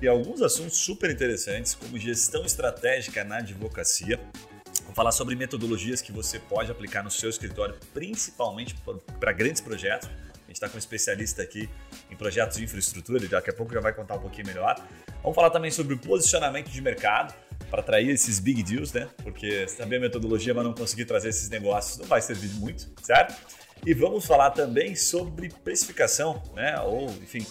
e alguns assuntos super interessantes, como gestão estratégica na advocacia. Vamos falar sobre metodologias que você pode aplicar no seu escritório, principalmente para grandes projetos. A gente está com um especialista aqui em projetos de infraestrutura, daqui a pouco já vai contar um pouquinho melhor. Vamos falar também sobre posicionamento de mercado para atrair esses big deals, né? Porque saber a metodologia, mas não conseguir trazer esses negócios não vai servir muito, certo? E vamos falar também sobre precificação, né? Ou, enfim,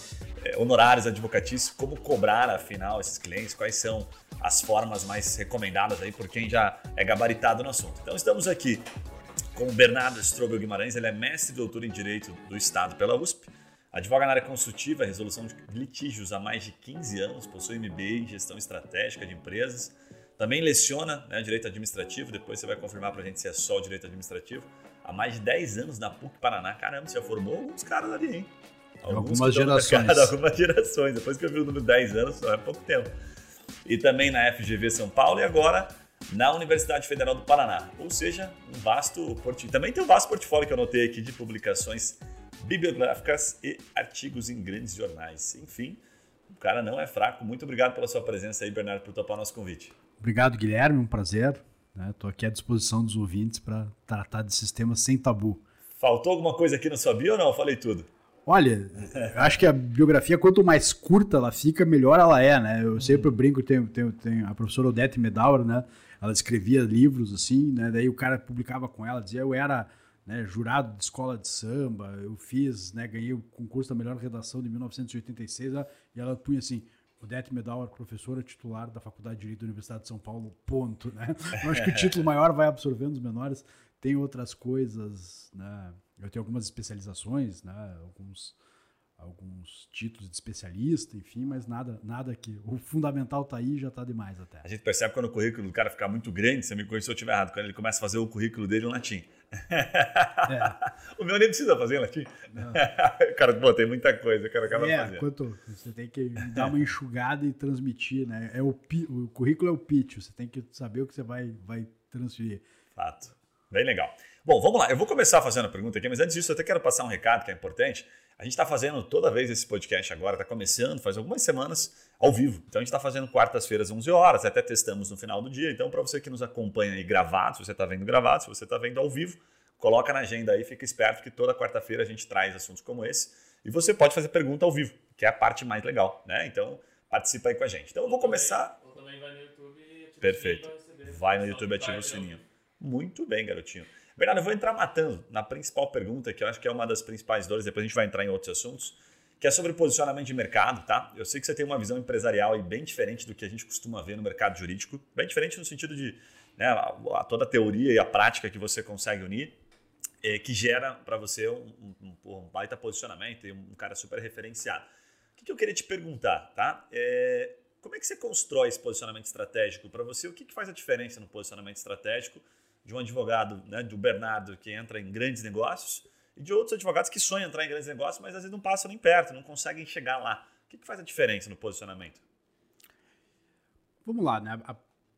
honorários advocatícios, como cobrar, afinal, esses clientes, quais são as formas mais recomendadas aí por quem já é gabaritado no assunto. Então, estamos aqui com o Bernardo Strobel Guimarães, ele é mestre e doutor em Direito do Estado pela USP, advoga na área consultiva, resolução de litígios há mais de 15 anos, possui MBA em gestão estratégica de empresas, também leciona né, direito administrativo, depois você vai confirmar para a gente se é só o direito administrativo. Há mais de 10 anos na PUC Paraná. Caramba, você já formou alguns caras ali, hein? Alguns algumas gerações. Mercado, algumas gerações. Depois que eu vi o número 10 anos, só é pouco tempo. E também na FGV São Paulo e agora na Universidade Federal do Paraná. Ou seja, um vasto portfólio. Também tem um vasto portfólio que eu anotei aqui de publicações bibliográficas e artigos em grandes jornais. Enfim, o cara não é fraco. Muito obrigado pela sua presença aí, Bernardo, por topar nosso convite. Obrigado, Guilherme, um prazer. Estou né? aqui à disposição dos ouvintes para tratar desses temas sem tabu. Faltou alguma coisa aqui na sua bio ou não? Eu falei tudo. Olha, eu acho que a biografia, quanto mais curta ela fica, melhor ela é, né? Eu sempre uhum. brinco, tem, tem, tem a professora Odete Medauer, né? Ela escrevia livros assim, né? Daí o cara publicava com ela, dizia eu era né, jurado de escola de samba, eu fiz, né, ganhei o concurso da melhor redação de 1986, e ela punha assim, Odete Medauer, professora titular da Faculdade de Direito da Universidade de São Paulo, ponto, né? Eu acho que o título maior vai absorvendo os menores. Tem outras coisas, né? Eu tenho algumas especializações, né? Alguns alguns títulos de especialista, enfim, mas nada, nada que o fundamental tá aí já tá demais até. A gente percebe quando o currículo do cara ficar muito grande, você me conhece se eu estiver errado, quando ele começa a fazer o currículo dele em latim. É. o meu nem precisa fazer em latim. cara, pô, tem muita coisa, o cara acaba é, fazendo. Quanto, você tem que dar uma enxugada e transmitir, né? É o, o currículo é o pitch, você tem que saber o que você vai, vai transferir. Fato. Bem legal. Bom, vamos lá. Eu vou começar fazendo a pergunta aqui, mas antes disso, eu até quero passar um recado que é importante. A gente está fazendo toda vez esse podcast agora, está começando, faz algumas semanas ao vivo. Então a gente está fazendo quartas-feiras, 11 horas, até testamos no final do dia. Então, para você que nos acompanha aí gravado, se você está vendo gravado, se você está vendo ao vivo, coloca na agenda aí, fica esperto que toda quarta-feira a gente traz assuntos como esse. E você pode fazer pergunta ao vivo, que é a parte mais legal, né? Então, participa aí com a gente. Então eu vou começar. Ou também vai no YouTube e Perfeito. Vai no YouTube e ativa o sininho. Muito bem, garotinho. Bernardo, eu vou entrar matando na principal pergunta, que eu acho que é uma das principais dores, depois a gente vai entrar em outros assuntos, que é sobre posicionamento de mercado, tá? Eu sei que você tem uma visão empresarial bem diferente do que a gente costuma ver no mercado jurídico, bem diferente no sentido de né, a, a, toda a teoria e a prática que você consegue unir, é, que gera para você um, um, um, baita posicionamento e um cara super referenciado. O que, que eu queria te perguntar, tá? É, como é que você constrói esse posicionamento estratégico para você? O que, que faz a diferença no posicionamento estratégico? De um advogado, né, do Bernardo, que entra em grandes negócios, e de outros advogados que sonham entrar em grandes negócios, mas às vezes não passam nem perto, não conseguem chegar lá. O que, que faz a diferença no posicionamento? Vamos lá, né? A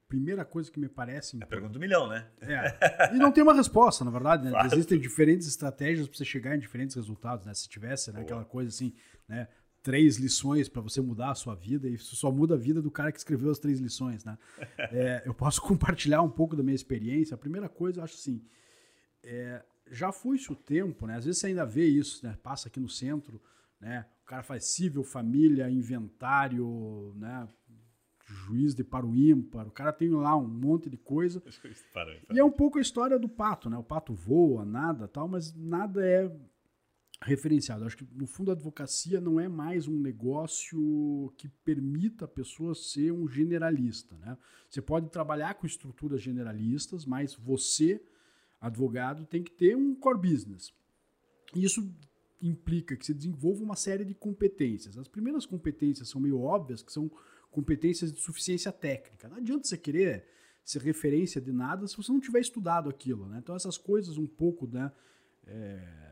primeira coisa que me parece. É a pergunta do milhão, né? É. E não tem uma resposta, na verdade. Né? Claro. Existem diferentes estratégias para você chegar em diferentes resultados, né? Se tivesse né, aquela coisa assim, né? Três lições para você mudar a sua vida e isso só muda a vida do cara que escreveu as três lições, né? É, eu posso compartilhar um pouco da minha experiência. A primeira coisa, eu acho assim, é, já foi-se o tempo, né? Às vezes você ainda vê isso, né? Passa aqui no centro, né? O cara faz civil, família, inventário, né? Juiz de para o ímpar, o cara tem lá um monte de coisa. E é um pouco a história do pato, né? O pato voa, nada tal, mas nada é referenciado. Acho que, no fundo, a advocacia não é mais um negócio que permita a pessoa ser um generalista. Né? Você pode trabalhar com estruturas generalistas, mas você, advogado, tem que ter um core business. Isso implica que você desenvolva uma série de competências. As primeiras competências são meio óbvias, que são competências de suficiência técnica. Não adianta você querer ser referência de nada se você não tiver estudado aquilo. Né? Então, essas coisas um pouco, né? É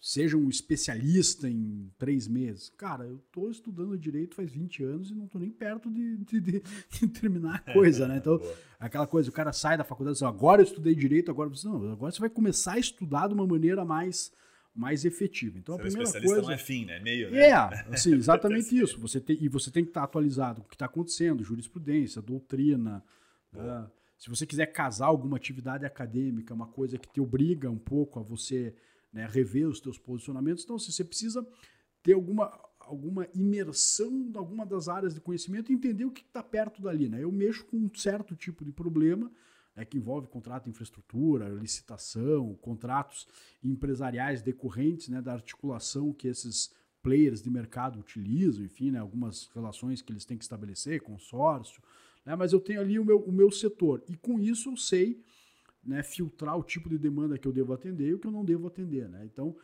seja um especialista em três meses. Cara, eu estou estudando direito faz 20 anos e não estou nem perto de, de, de, terminar a coisa, né? Então, aquela coisa, o cara sai da faculdade e diz, agora eu estudei direito, agora você não, agora você vai começar a estudar de uma maneira mais mais efetiva. Então, Ser a primeira especialista coisa não é fim, né? É meio, né? É, assim, exatamente isso. Você tem, e você tem que estar atualizado com o que está acontecendo, jurisprudência, doutrina. Né? Se você quiser casar alguma atividade acadêmica, uma coisa que te obriga um pouco a você né, rever os teus posicionamentos, então se você precisa ter alguma, alguma imersão em alguma das áreas de conhecimento e entender o que está perto dali. Né? Eu mexo com um certo tipo de problema né, que envolve contrato de infraestrutura, licitação, contratos empresariais decorrentes né, da articulação que esses players de mercado utilizam, enfim, né, algumas relações que eles têm que estabelecer, consórcio, né, mas eu tenho ali o meu, o meu setor e com isso eu sei né, filtrar o tipo de demanda que eu devo atender e o que eu não devo atender. Né? Então,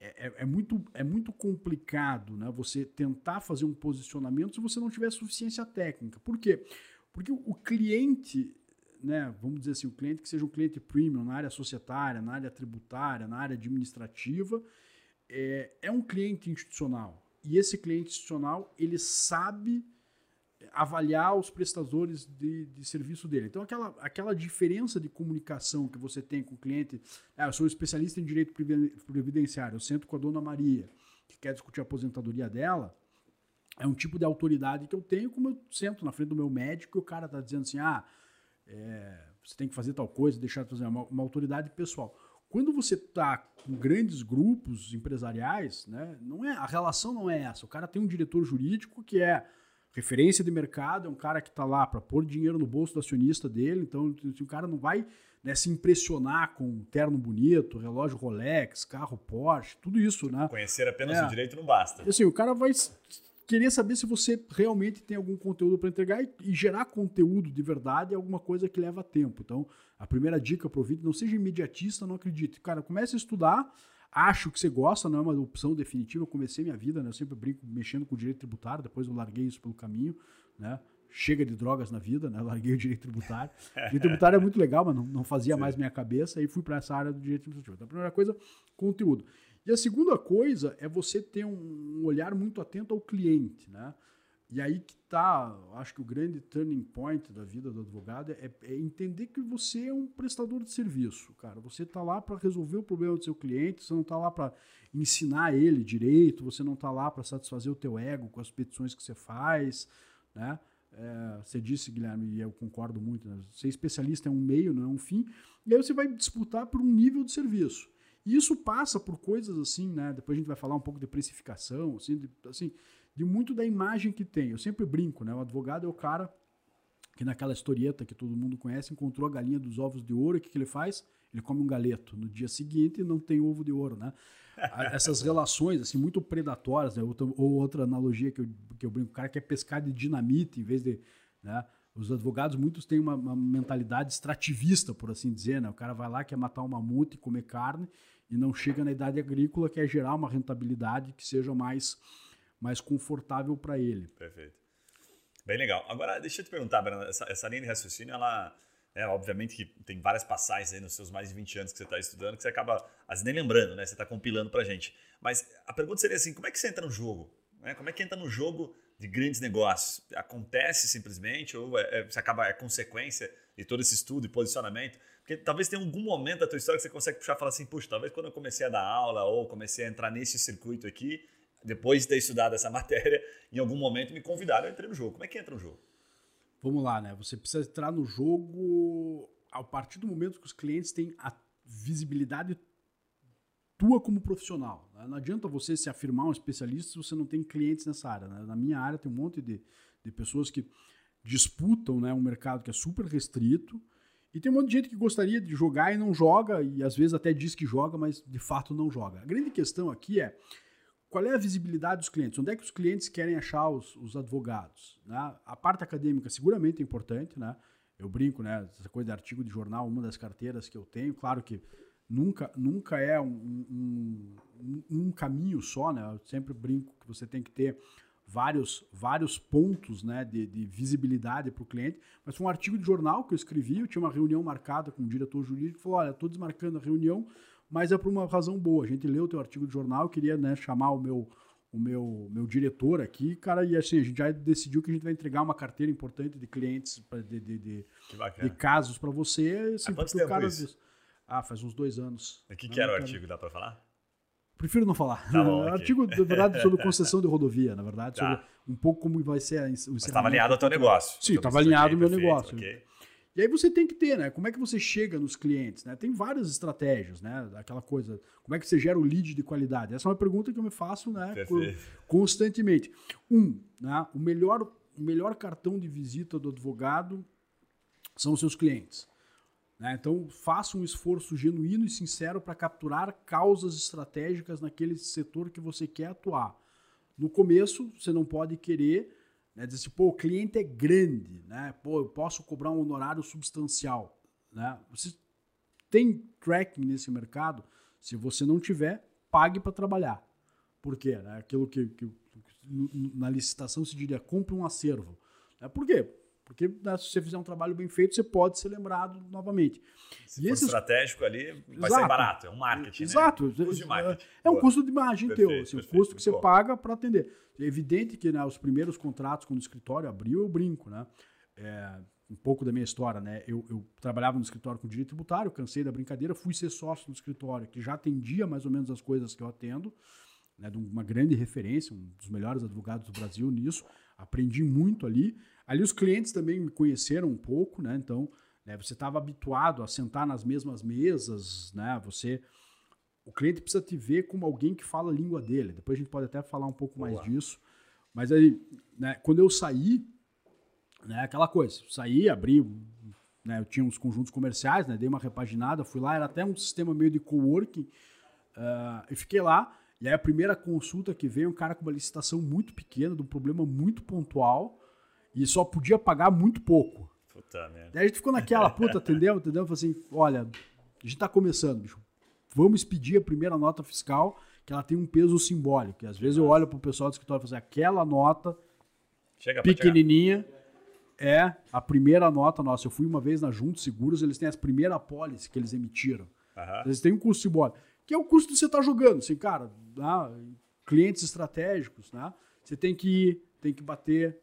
é, é, é, muito, é muito complicado né, você tentar fazer um posicionamento se você não tiver suficiência técnica. Por quê? Porque o, cliente né, vamos dizer assim, o cliente que seja um cliente premium na área societária, na área tributária, na área administrativa, é, é um cliente institucional. E esse cliente institucional, ele sabe avaliar os prestadores de, de serviço dele. Então, aquela, aquela diferença de comunicação que você tem com o cliente, ah, eu sou especialista em direito previdenciário, eu sento com a dona Maria, que quer discutir a aposentadoria dela, é um tipo de autoridade que eu tenho, como eu sento na frente do meu médico e o cara está dizendo assim, ah, é, você tem que fazer tal coisa, deixar de fazer uma, uma autoridade pessoal. Quando você está com grandes grupos empresariais, né, não é a relação não é essa. O cara tem um diretor jurídico que é referência de mercado, é um cara que está lá para pôr dinheiro no bolso do acionista dele, então o cara não vai né, se impressionar com um terno bonito, relógio Rolex, carro Porsche, tudo isso, né? Conhecer apenas é. o direito não basta. Assim, o cara vai queria saber se você realmente tem algum conteúdo para entregar e, e, gerar conteúdo de verdade é alguma coisa que leva tempo. Então, a primeira dica para o vídeo, não seja imediatista, não acredite. Cara, comece a estudar, acho que você gosta, não é uma opção definitiva. Eu comecei minha vida, né? Eu sempre brinco mexendo com o direito tributário, depois eu larguei isso pelo caminho, né? Chega de drogas na vida, né? Eu larguei o direito tributário. O direito tributário é muito legal, mas não, não fazia Sim. mais minha cabeça e fui para essa área do direito administrativo. Então, a primeira coisa, conteúdo. E a segunda coisa é você ter um olhar muito atento ao cliente, né? E aí que está, acho que o grande turning point da vida do advogado é, é entender que você é um prestador de serviço, cara. Você está lá para resolver o problema do seu cliente, você não está lá para ensinar ele direito, você não está lá para satisfazer o teu ego com as petições que você faz, né? É, você disse, Guilherme, e eu concordo muito, né? ser especialista é um meio, não é um fim, e aí você vai disputar por um nível de serviço. E isso passa por coisas assim, né? Depois a gente vai falar um pouco de precificação, assim, de, assim, de muito da imagem que tem. Eu sempre brinco, né? O advogado é o cara que naquela historieta que todo mundo conhece, encontrou a galinha dos ovos de ouro, o que, que ele faz? Ele come um galeto. No dia seguinte não tem ovo de ouro, né? Essas relações, assim, muito predatórias, né? Outra, ou outra analogia que eu, que eu brinco, o cara quer pescar de dinamite em vez de, né? Os advogados, muitos têm uma, uma, mentalidade extrativista, por assim dizer, né? O cara vai lá, quer matar uma mamute e comer carne, e não chega na idade agrícola, que é gerar uma rentabilidade que seja mais, mais confortável para ele. Perfeito. Bem legal. Agora, deixa eu te perguntar, Brana, essa, essa linha de raciocínio, ela, é, obviamente que tem várias passagens aí nos seus mais de 20 anos que você está estudando que você acaba, às vezes, nem lembrando, né? Você está compilando para gente. Mas a pergunta seria assim, como é que você entra no jogo? Né? Como é que entra no jogo de grandes negócios? Acontece simplesmente ou é, é, você acaba, é consequência de todo esse estudo e posicionamento? Porque talvez tenha algum momento da tua história que você consegue puxar e falar assim, puxa, talvez quando eu comecei a dar aula ou comecei a entrar nesse circuito aqui, depois de ter estudado essa matéria, em algum momento me convidaram a entrar no jogo. Como é que entra no jogo? Vamos lá, né? Você precisa entrar no jogo a partir do momento que os clientes têm a visibilidade tua como profissional. Né? Não adianta você se afirmar um especialista se você não tem clientes nessa área. Né? Na minha área tem um monte de, de pessoas que disputam né, um mercado que é super restrito, e tem um monte de gente que gostaria de jogar e não joga, e às vezes até diz que joga, mas de fato não joga. A grande questão aqui é qual é a visibilidade dos clientes? Onde é que os clientes querem achar os, os advogados? Né? A parte acadêmica seguramente é importante, né? Eu brinco, né? Essa coisa de artigo de jornal, uma das carteiras que eu tenho, claro que nunca, nunca é um, um, um, caminho só, né? Eu sempre brinco que você tem que ter vários, vários pontos né, de, de visibilidade para o cliente, mas foi um artigo de jornal que eu escrevi, eu tinha uma reunião marcada com o diretor jurídico, falou, olha, estou desmarcando a reunião, mas é por uma razão boa, a gente leu o teu artigo de jornal, eu queria né, chamar o meu o meu, meu diretor aqui, cara, e assim, a gente já decidiu que a gente vai entregar uma carteira importante de clientes, de, de, de, de casos para você. Assim, Há quanto tempo cara, isso? Ah, faz uns dois anos. O que, que era o artigo, dá para falar? Prefiro não falar. Tá bom, Artigo, na verdade, sobre concessão de rodovia, na verdade, Tá. sobre um pouco como vai ser o Estava alinhado ao teu negócio. Sim, Então, estava isso alinhado ao meu perfeito, negócio. ok. E aí você tem que ter, né? Como é que você chega nos clientes, né? Tem várias estratégias, né? Aquela coisa, como é que você gera o lead de qualidade? Essa é uma pergunta que eu me faço, né? Perfeito. Constantemente. Um, né? O melhor, o melhor cartão de visita do advogado são os seus clientes. né? Então, faça um esforço genuíno e sincero para capturar causas estratégicas naquele setor que você quer atuar. No começo, você não pode querer né, dizer assim, pô, o cliente é grande, né? Pô, eu posso cobrar um honorário substancial, né? Você tem tracking nesse mercado? Se você não tiver, pague para trabalhar. Por quê? Né? Aquilo que, que na licitação se diria, compre um acervo. Né? Por quê? Porque né, se você fizer um trabalho bem feito, você pode ser lembrado novamente. Se E esses- estratégico ali, vai Exato. sair barato. É um marketing, Exato. né? Custo de marketing. É um Boa. custo de imagem Perfeito, teu, assim, perfeito, o custo que você bom. paga para atender. É evidente que né, os primeiros contratos, quando o escritório abriu, eu brinco, né? É, um pouco da minha história, né? Eu, eu trabalhava no escritório com direito tributário, cansei da brincadeira, fui ser sócio do escritório, que já atendia mais ou menos as coisas que eu atendo, né, de uma grande referência, um dos melhores advogados do Brasil nisso. Aprendi muito ali. Ali os clientes também me conheceram um pouco, né? Então, né, você estava habituado a sentar nas mesmas mesas, né? Você o cliente precisa te ver como alguém que fala a língua dele. Depois a gente pode até falar um pouco mais Boa. disso. Mas aí, né, quando eu saí, né, aquela coisa, saí, abri, né, eu tinha uns conjuntos comerciais, né, dei uma repaginada, fui lá, era até um sistema meio de coworking, ah, e fiquei lá. E aí a primeira consulta que veio, um cara com uma licitação muito pequena, de um problema muito pontual, e só podia pagar muito pouco. Puta merda. Daí a gente ficou naquela, puta, entendeu? Entendeu? Falei assim, olha, a gente tá começando, bicho. Vamos pedir a primeira nota fiscal, que ela tem um peso simbólico. E às vezes eu olho pro pessoal do escritório e falo assim, aquela nota Chega pequenininha é a primeira nota nossa. Eu fui uma vez na Juntos Seguros, eles têm as primeiras apólices que eles emitiram. Aham. Eles têm um custo simbólico, que é o custo de você estar jogando. Assim, cara, né, clientes estratégicos, né? Você tem que ir, tem que bater,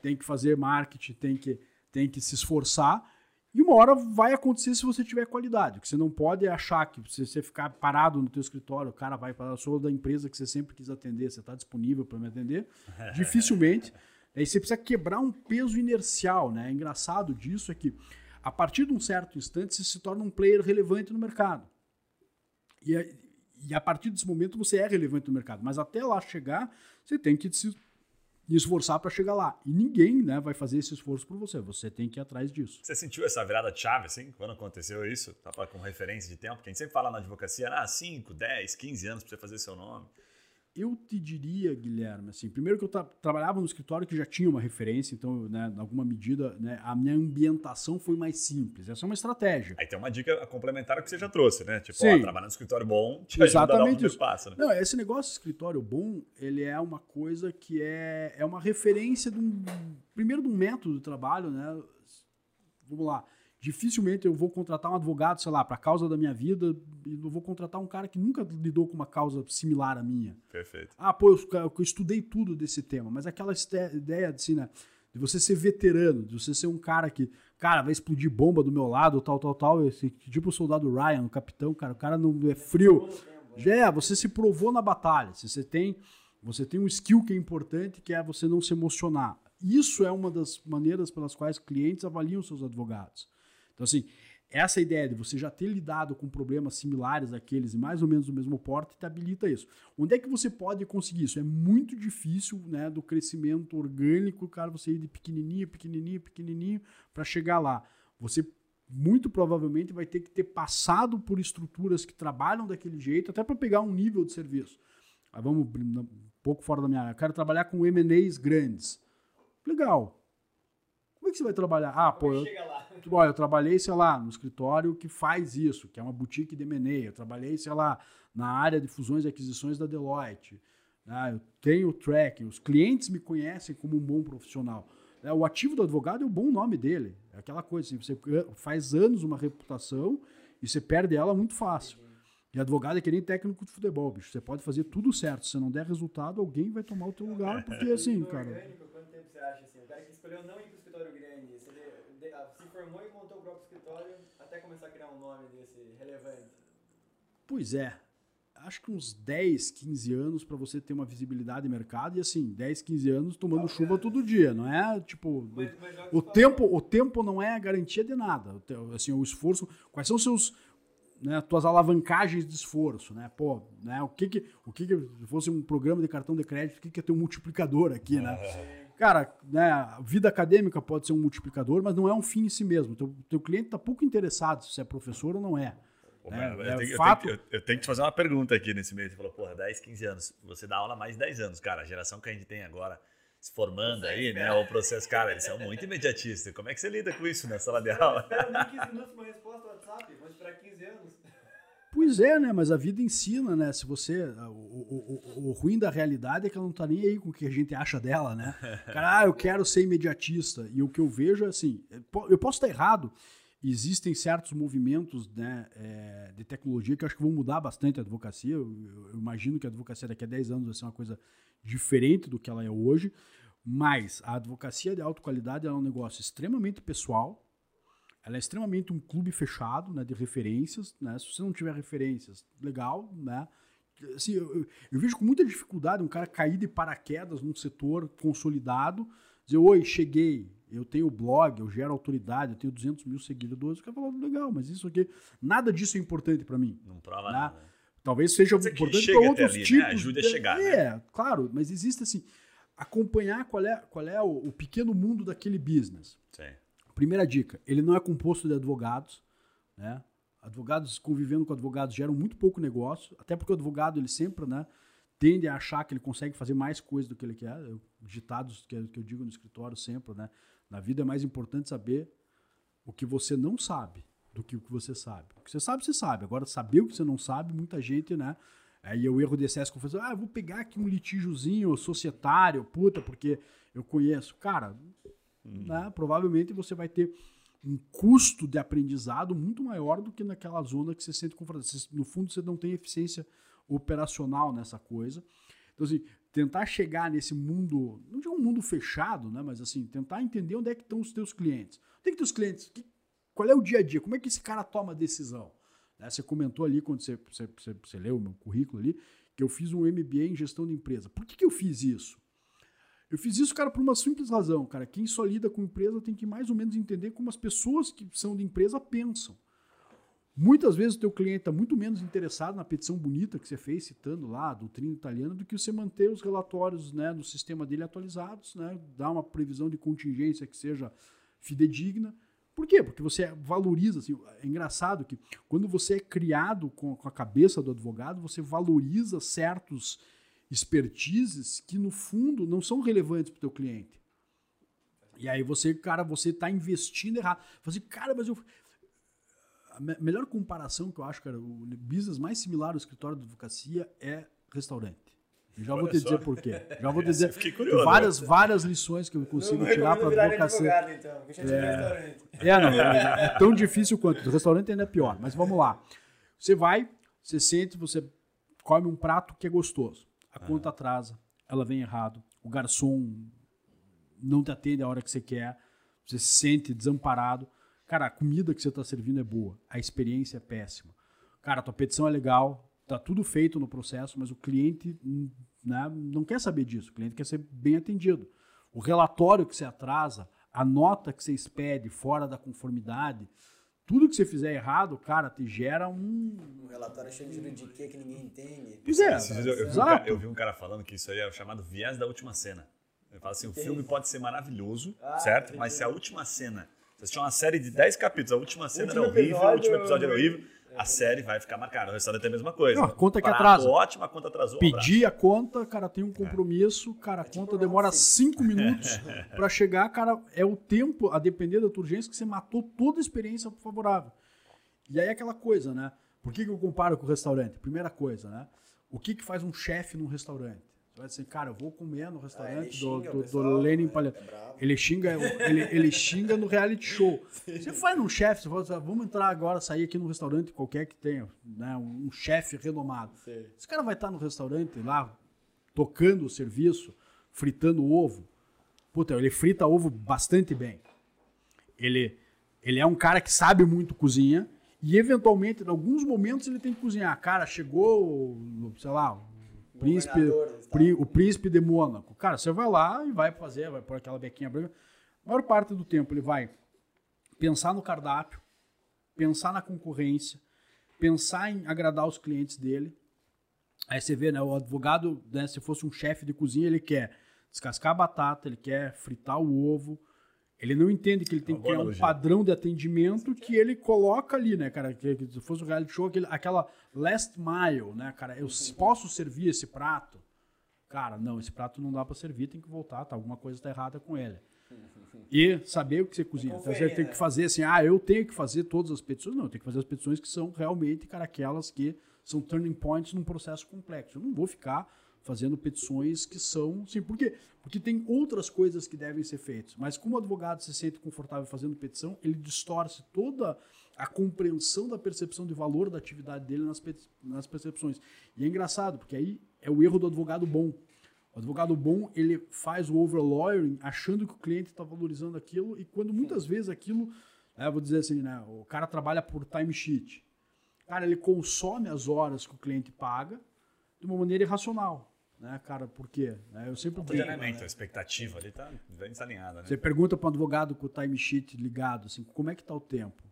tem que fazer marketing, tem que, tem que se esforçar. E uma hora vai acontecer se você tiver qualidade. O que você não pode é achar que se você ficar parado no teu escritório, o cara vai para a sua da empresa que você sempre quis atender, você está disponível para me atender. Dificilmente. Aí você precisa quebrar um peso inercial, né? É engraçado disso é que a partir de um certo instante você se torna um player relevante no mercado. E a, e a partir desse momento você é relevante no mercado. Mas até lá chegar, você tem que se esforçar para chegar lá. E ninguém né, vai fazer esse esforço por você. Você tem que ir atrás disso. Você sentiu essa virada chave, assim, quando aconteceu isso? Tá com referência de tempo? Porque a gente sempre fala na advocacia, ah, 5, 10, 15 anos pra você fazer seu nome. Eu te diria, Guilherme, assim, primeiro que eu tra- trabalhava no escritório que já tinha uma referência, então, né, em alguma medida, né, a minha ambientação foi mais simples. Essa é uma estratégia. Aí tem uma dica complementar que você já trouxe, né? Tipo, Sim. ó, trabalhar no escritório bom te ajuda a dar Exatamente né? Não, esse negócio de escritório bom, ele é uma coisa que é, é uma referência de um, primeiro de um método de trabalho, né? Vamos lá. Dificilmente eu vou contratar um advogado, sei lá, para a causa da minha vida, e eu vou contratar um cara que nunca lidou com uma causa similar à minha. Perfeito. Ah, pô, eu, eu estudei tudo desse tema, mas aquela ideia assim, né, de você ser veterano, de você ser um cara que, cara, vai explodir bomba do meu lado, tal, tal, tal, esse, tipo o soldado Ryan, o capitão, cara, o cara não é frio. Já é, você se provou na batalha, se você tem, você tem um skill que é importante, que é você não se emocionar. Isso é uma das maneiras pelas quais clientes avaliam seus advogados. Então, assim, essa ideia de você já ter lidado com problemas similares àqueles e mais ou menos do mesmo porte te habilita isso. Onde é que você pode conseguir isso? É muito difícil, né, do crescimento orgânico, cara, você ir de pequenininho, pequenininho, pequenininho para chegar lá. Você muito provavelmente vai ter que ter passado por estruturas que trabalham daquele jeito, até para pegar um nível de serviço. Aí vamos um pouco fora da minha área. Eu quero trabalhar com M&As grandes. Legal. Como é que você vai trabalhar? Ah, pô, eu. Olha, eu trabalhei, sei lá, no escritório que faz isso, que é uma boutique de M&A. Eu trabalhei, sei lá, na área de fusões e aquisições da Deloitte. né? Eu tenho tracking, os clientes me conhecem como um bom profissional. né? O ativo do advogado é o bom nome dele. É aquela coisa, assim, você faz anos uma reputação e você perde ela muito fácil. E advogado é que nem técnico de futebol, bicho. Você pode fazer tudo certo. Se não der resultado, alguém vai tomar o teu lugar, porque assim, No cara... orgânico, quanto tempo você acha assim? O cara que escolheu não ir pro escritório grande, se, ele, de- ah, se formou e montou o próprio escritório, até começar a criar um nome desse relevante. Pois é. acho que uns 10, 15 anos para você ter uma visibilidade de mercado e assim, 10, 15 anos tomando chuva todo dia, não é tipo Mas- mas o tempo, o tempo não é a garantia de nada. Assim, o esforço, quais são os seus né, tuas alavancagens de esforço, né? Pô, né, o que que o que que se fosse um programa de cartão de crédito, o que que é ter um multiplicador aqui, né? Cara, né, a vida acadêmica pode ser um multiplicador, mas não é um fim em si mesmo. Teu, teu cliente está pouco interessado se é professor ou não é. Pô, É, mas é eu, tenho, eu fato- tenho que- eu- eu tenho que te fazer uma pergunta aqui nesse meio. Você falou, porra, 10, 15 anos. Você dá aula há mais de 10 anos, cara. A geração que a gente tem agora se formando aí, né? O processo, cara, eles são muito imediatistas. Como é que você lida com isso na sala de aula? Espera nem 15 minutos pra uma resposta no WhatsApp, vou esperar 15 anos. Pois é, né? Mas a vida ensina, né? Se você. O, o, o, ruim da realidade é que ela não tá nem aí com o que a gente acha dela, né? Cara, ah, eu quero ser imediatista. E o que eu vejo é assim: eu posso estar errado. Existem certos movimentos né, é, de tecnologia que eu acho que vão mudar bastante a advocacia. Eu, eu- imagino que a advocacia daqui a 10 anos vai ser uma coisa diferente do que ela é hoje. Mas a advocacia de alta qualidade é um negócio extremamente pessoal, ela é extremamente um clube fechado, né, de referências, né? Se você não tiver referências, legal, né? Assim, eu, eu- eu vejo com muita dificuldade um cara cair de paraquedas num setor consolidado, dizer, oi, cheguei, eu tenho blog, eu gero autoridade, eu tenho 200 mil seguidores, o cara fala, legal, mas isso aqui, nada disso é importante para mim. Não prova Né? nada. Talvez seja importante para outros ali, né? tipos. Ajude a de- chegar, né? É, claro, mas existe assim, acompanhar qual é, qual é o, o pequeno mundo daquele business. Sim. Primeira dica, ele não é composto de advogados, né? Advogados convivendo com advogados geram muito pouco negócio, até porque o advogado ele sempre, né, tende a achar que ele consegue fazer mais coisa do que ele quer. Eu, ditados que, que eu digo no escritório sempre, né? Na vida é mais importante saber o que você não sabe do que o que você sabe. O que você sabe, você sabe. Agora, saber o que você não sabe, muita gente, né? Aí o erro de excesso que eu ah, eu vou pegar aqui um litígiozinho societário, puta, porque eu conheço. Cara, né, provavelmente você vai ter um custo de aprendizado muito maior do que naquela zona que você sente confortável. No fundo, você não tem eficiência operacional nessa coisa. Então, assim, tentar chegar nesse mundo, não digo um mundo fechado, né? Mas assim, tentar entender onde é que estão os teus clientes. Onde é que teus clientes? Que- qual é o dia a dia? Como é que esse cara toma a decisão? Né, Você comentou ali, quando você, você, você, você leu o meu currículo ali, que eu fiz um MBA em gestão de empresa. Por que, que eu fiz isso? Eu fiz isso, cara, por uma simples razão, cara. Quem só lida com empresa tem que mais ou menos entender como as pessoas que são de empresa pensam. Muitas vezes o teu cliente está muito menos interessado na petição bonita que você fez, citando lá a doutrina italiana, do que você manter os relatórios né, no sistema dele atualizados, né, dar uma previsão de contingência que seja fidedigna. Por quê? Porque você valoriza. Assim, é engraçado que quando você é criado com, com a cabeça do advogado, você valoriza certos expertises que, no fundo, não são relevantes para o teu cliente. E aí você, cara, você está investindo errado. Fala assim, cara, mas eu a me- melhor comparação que eu acho, cara, o business mais similar ao escritório de advocacia é restaurante. Eu já vou Olha te só. dizer por quê. Já vou te dizer curioso, várias, várias lições que eu consigo não tirar para advocacia. advogado, então, porque já restaurante. É, não, é, é tão difícil quanto. O restaurante ainda é pior, mas vamos lá. Você vai, você sente, você come um prato que é gostoso. A conta atrasa, ela vem errado, o garçom não te atende a hora que você quer, você se sente desamparado. Cara, a comida que você está servindo é boa, a experiência é péssima. Cara, a tua petição é legal, tá tudo feito no processo, mas o cliente né, não quer saber disso. O cliente quer ser bem atendido. O relatório que você atrasa, a nota que você expede fora da conformidade, tudo que você fizer errado, cara, te gera um. Um relatório cheio de juridiquê que ninguém entende. Pois é, Esses dias Eu, eu vi um exato. cara, eu vi um cara falando que isso aí é o chamado viés da última cena. Ele fala assim: o filme pode ser maravilhoso, Ah, certo? entendi. Mas se a última cena. Você assistiu uma série de 10 capítulos, a última cena era horrível, o último episódio era eu- horrível, a série vai ficar marcada. O restaurante é a mesma coisa. Não, a conta que Prato atrasa. Ótima, a conta atrasou. um. Pedir a conta, cara, tem um compromisso, cara, a tipo conta demora cinco minutos para chegar, cara, é o tempo, a depender da tua urgência, que você matou toda a experiência favorável. E aí é aquela coisa, né? Por que, que eu comparo com o restaurante? Primeira coisa, né? O que, que faz um chefe num restaurante? Vai dizer, cara, eu vou comer no Ah, restaurante ele do, o do, do Lenin né? Palha. É. Ele xinga, ele, ele xinga no reality show. Você vai num chefe, você fala, assim, vamos entrar agora, sair aqui num restaurante qualquer que tenha, né? Um, um chefe renomado. Sei. Esse cara vai estar no restaurante lá, tocando o serviço, fritando ovo. Puta, ele frita ovo bastante bem. Ele, ele é um cara que sabe muito cozinha E eventualmente, em alguns momentos, ele tem que cozinhar. Cara, chegou, sei lá, o príncipe, pri- o príncipe de Mônaco. Cara, você vai lá e vai fazer, vai pôr aquela bequinha branca. A maior parte do tempo ele vai pensar no cardápio, pensar na concorrência, pensar em agradar os clientes dele. Aí você vê, né, o advogado, né, se fosse um chefe de cozinha, ele quer descascar a batata, ele quer fritar o ovo. Ele não entende que ele tem Uma que criar um padrão de atendimento que ele coloca ali, né, cara? Que, que se fosse um reality show, aquele, aquela last mile, né, cara? Eu posso servir esse prato? Cara, não, esse prato não dá pra servir, tem que voltar, tá? Alguma coisa tá errada com ele. E saber o que você cozinha. Então você tem né? que fazer assim, ah, eu tenho que fazer todas as petições. Não, eu tenho que fazer as petições que são realmente, cara, aquelas que são turning points num processo complexo. Eu não vou ficar fazendo petições que são, sim, por quê? Porque tem outras coisas que devem ser feitas. Mas como o advogado se sente confortável fazendo petição, ele distorce toda a compreensão da percepção de valor da atividade dele nas, nas percepções. E é engraçado, porque aí é o erro do advogado bom. O advogado bom, ele faz o overlawyering achando que o cliente está valorizando aquilo e quando muitas vezes aquilo, né, vou dizer assim, né, o cara trabalha por timesheet. Cara, ele consome as horas que o cliente paga de uma maneira irracional. Né, cara, por quê? Né, eu sempre brinco, alinhamento, a expectativa ali tá bem desalinhada, né? você pergunta para um advogado com o timesheet ligado, assim, como é que está o tempo?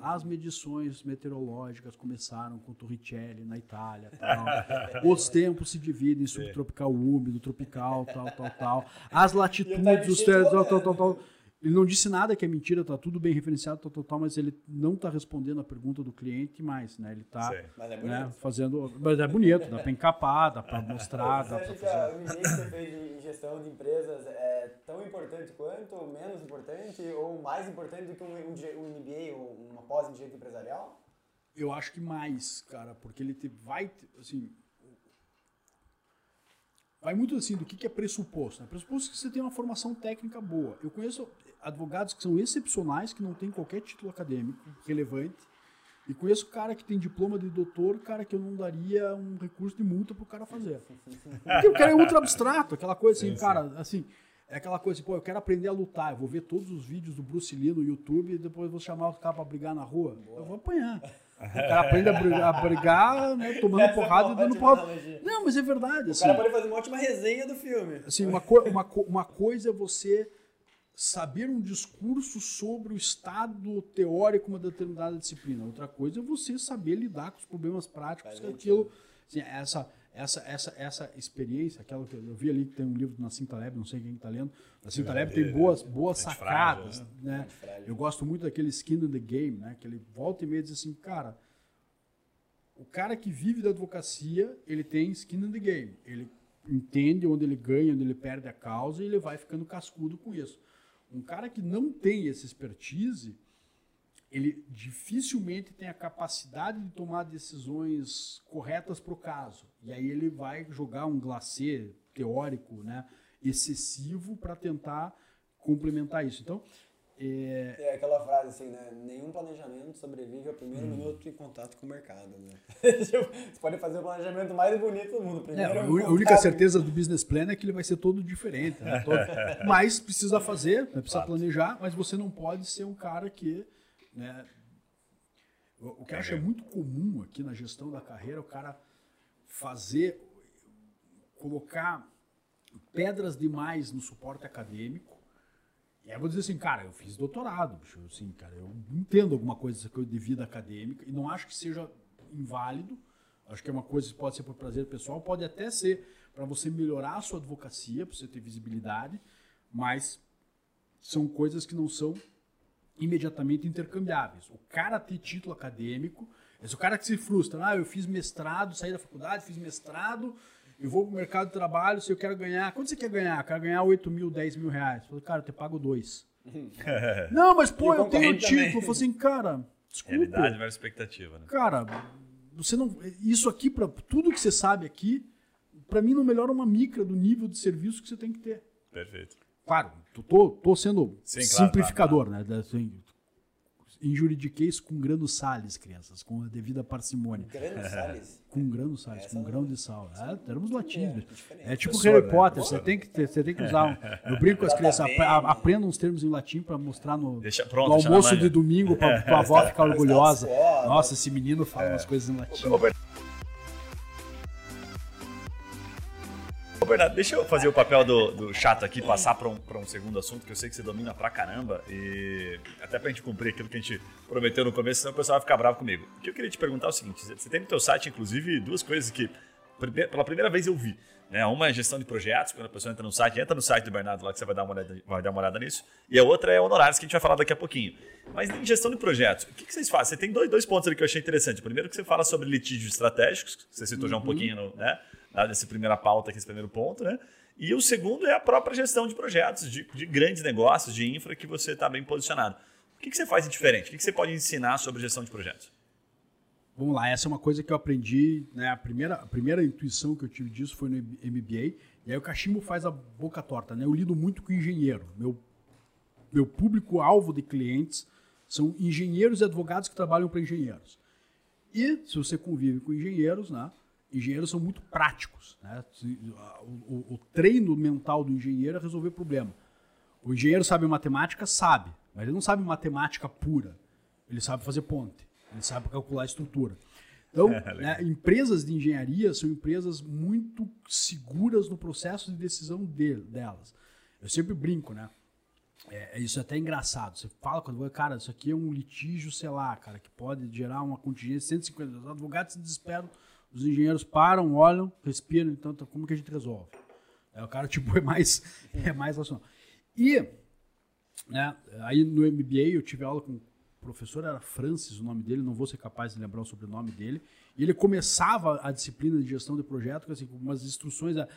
As medições meteorológicas começaram com Torricelli na Itália, tal. Os tempos se dividem em subtropical úmido, tropical, tal, tal, tal. As latitudes, os termos, tal, tal, tal, tal. Ele não disse nada que é mentira, tá tudo bem referenciado, tal, tal, tal, mas ele não está respondendo a pergunta do cliente mais, né? Ele está é né, fazendo, mas é bonito, dá para encapar, dá para mostrar, Você dá acha que fazer. a- o que você fez em gestão de empresas é tão importante quanto, menos importante, ou mais importante do que um, um, um MBA ou uma pós em direito empresarial? Eu acho que mais, cara, porque ele te, vai, assim, vai muito assim do que, que é pressuposto. Né? Pressuposto que você tem uma formação técnica boa. Eu conheço advogados que são excepcionais, que não têm qualquer título acadêmico relevante, e conheço cara que tem diploma de doutor, cara que eu não daria um recurso de multa pro cara fazer. Porque o cara é ultra abstrato, aquela coisa assim, Sim, sim. cara, assim, é aquela coisa assim, pô, eu quero aprender a lutar, eu vou ver todos os vídeos do Bruce Lee no YouTube e depois vou chamar o cara pra brigar na rua. Eu vou apanhar. O cara aprende a brigar, a brigar né, tomando Essa é porrada e dando porrada. analogia. Não, mas é verdade. O Assim, cara pode fazer uma ótima resenha do filme. assim, uma, co- uma, co- uma coisa é você saber um discurso sobre o estado teórico de uma determinada disciplina. Outra coisa é você saber lidar com os problemas práticos que aquilo. Assim, essa, essa, essa, essa experiência, aquela que eu vi ali que tem um livro do Nassim Taleb, não sei quem está lendo. Nassim Taleb tem boas, boas Antifrágil, sacadas. Né? Antifrágil. Eu gosto muito daquele skin in the game, né? Que ele volta e meia diz assim, cara, o cara que vive da advocacia, ele tem skin in the game. Ele entende onde ele ganha, onde ele perde a causa e ele vai ficando cascudo com isso. Um cara que não tem essa expertise, ele dificilmente tem a capacidade de tomar decisões corretas para o caso. E aí ele vai jogar um glacê teórico, né, excessivo para tentar complementar isso. Então, é, É aquela frase assim, né? Nenhum planejamento sobrevive ao primeiro Hum. minuto em contato com o mercado, né? Tipo, Você pode fazer o planejamento mais bonito do mundo. É, Primeiro a uni- a única certeza do business plan é que ele vai ser todo diferente. né? Todo- Mas precisa fazer, né? precisa planejar, mas você não pode ser um cara que. Né, o o que eu acho é muito comum aqui na gestão da carreira, o cara fazer, colocar pedras demais no suporte acadêmico. E aí eu vou dizer assim, cara, eu fiz doutorado, bicho, assim, cara, eu entendo alguma coisa de vida acadêmica e não acho que seja inválido. Acho que é uma coisa que pode ser por prazer pessoal, pode até ser para você melhorar a sua advocacia, para você ter visibilidade, mas são coisas que não são imediatamente intercambiáveis. O cara ter título acadêmico, é o cara que se frustra, ah, eu fiz mestrado, saí da faculdade, fiz mestrado, eu vou pro mercado de trabalho, se eu quero ganhar, quanto você quer ganhar? Eu quero ganhar 8 mil, 10 mil reais. Eu falei, cara, eu te pago dois. não, mas pô, o eu tenho concorrente título. Eu falei assim, cara, desculpa. Realidade versus expectativa, né? Cara, você não. Isso aqui, para tudo que você sabe aqui, para mim não melhora uma micra do nível de serviço que você tem que ter. Perfeito. Claro, tô, tô, tô sendo Sim, claro, simplificador, né? assim, em juridiquês com grano sales, crianças, com a devida parcimônia. Grano sales? Com grano sales, com grão de sal. É, termos latinos. É, É tipo Harry né? Potter, você tem, que, ter- você tem que usar. Um, eu brinco com as crianças, ap- a- aprendam uns termos em latim para mostrar no, Deixa- pronto, no almoço de domingo para tua avó ficar orgulhosa. foda. Nossa, esse menino fala É. umas coisas em latim. Bernardo. Deixa eu fazer o papel do, do chato aqui, passar para um, pra um segundo assunto que eu sei que você domina pra caramba e até pra gente cumprir aquilo que a gente prometeu no começo, senão o pessoal vai ficar bravo comigo. O que eu queria te perguntar é o seguinte, você tem no teu site, inclusive, duas coisas que pela primeira vez eu vi. Né? Uma é gestão de projetos, quando a pessoa entra no site, entra no site do Bernardo lá que você vai dar uma olhada, vai dar uma olhada nisso. E a outra é honorários, que a gente vai falar daqui a pouquinho. Mas em gestão de projetos, o que, que vocês fazem? Você tem dois, dois pontos ali que eu achei interessante. O primeiro que você fala sobre litígios estratégicos, que você citou já um pouquinho no, né? Nessa primeira pauta esse primeiro ponto, né? E o segundo é a própria gestão de projetos, de, de grandes negócios, de infra, que você está bem posicionado. O que, que você faz de diferente? O que, que você pode ensinar sobre gestão de projetos? Vamos lá, essa é uma coisa que eu aprendi, né? A primeira, a primeira intuição que eu tive disso foi no MBA. E aí o cachimbo faz a boca torta, né? Eu lido muito com engenheiro. Meu, meu público-alvo de clientes são engenheiros e advogados que trabalham para engenheiros. E se você convive com engenheiros, né? Engenheiros são muito práticos, né? O, o- treino mental do engenheiro é resolver problema. O engenheiro sabe matemática? Sabe. Mas ele não sabe matemática pura. Ele sabe fazer ponte. Ele sabe calcular a estrutura. Então, né, empresas de engenharia são empresas muito seguras no processo de decisão de- delas. Eu sempre brinco, né? É, isso é até engraçado. Você fala com o advogado, cara, isso aqui é um litígio, sei lá, cara, que pode gerar uma contingência de 150. Os advogados se desesperam, os engenheiros param, olham, respiram, então tá, como que a gente resolve? É, o cara, tipo, é mais, é mais racional. E, né, aí no MBA eu tive aula com o professor, era Francis o nome dele, não vou ser capaz de lembrar o sobrenome dele, e ele começava a disciplina de gestão de projeto, assim, com umas instruções, era,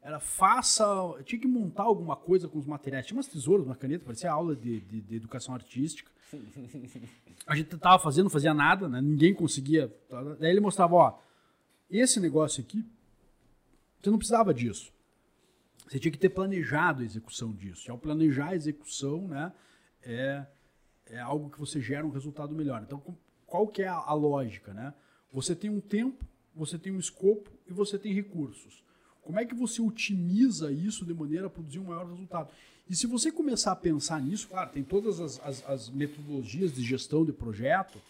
era faça, tinha que montar alguma coisa com os materiais, tinha umas tesouras, uma caneta, parecia aula de, de, de educação artística, a gente tava fazendo, não fazia nada, né? ninguém conseguia, daí ele mostrava, ó, esse negócio aqui, você não precisava disso. Você tinha que ter planejado a execução disso. E ao planejar a execução, né, é, é algo que você gera um resultado melhor. Então, qual que é a, a lógica, né? Você tem um tempo, você tem um escopo e você tem recursos. Como é que você otimiza isso de maneira a produzir um maior resultado? E se você começar a pensar nisso, claro, tem todas as, as- as metodologias de gestão de projeto,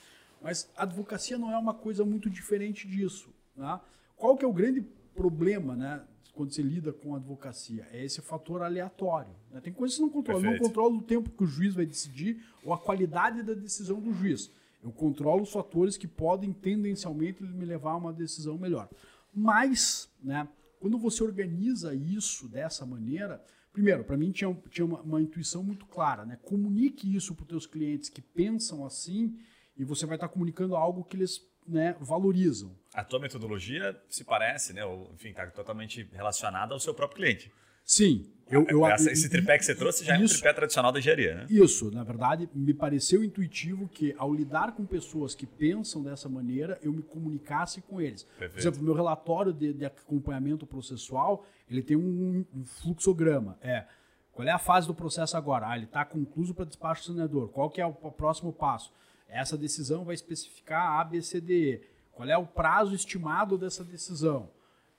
mas a advocacia não é uma coisa muito diferente disso. Né? Qual que é o grande problema, né? Quando você lida com a advocacia, é esse fator aleatório. né? Tem coisas que você não controla. Eu Não Perfeito. controlo o tempo que o juiz vai decidir ou a qualidade da decisão do juiz. Eu controlo os fatores que podem tendencialmente me levar a uma decisão melhor. Mas, né, quando você organiza isso dessa maneira, primeiro, para mim tinha, tinha uma, uma intuição muito clara, né? Comunique isso para os teus clientes que pensam assim e você vai estar comunicando algo que eles né, valorizam. A tua metodologia se parece, né? Ou, enfim, está totalmente relacionada ao seu próprio cliente. Sim, eu, eu Essa- esse tripé que você trouxe já é um isso- tripé tradicional da engenharia, né? Isso, na verdade, me pareceu intuitivo que ao lidar com pessoas que pensam dessa maneira, eu me comunicasse com eles. Por Perfeito. exemplo, meu relatório de, de acompanhamento processual, ele tem um, um fluxograma. É, qual é a fase do processo agora? Ah, ele está concluso para despacho do senador. Qual que é o próximo passo? Essa decisão vai especificar A, B, C, D. Qual é o prazo estimado dessa decisão?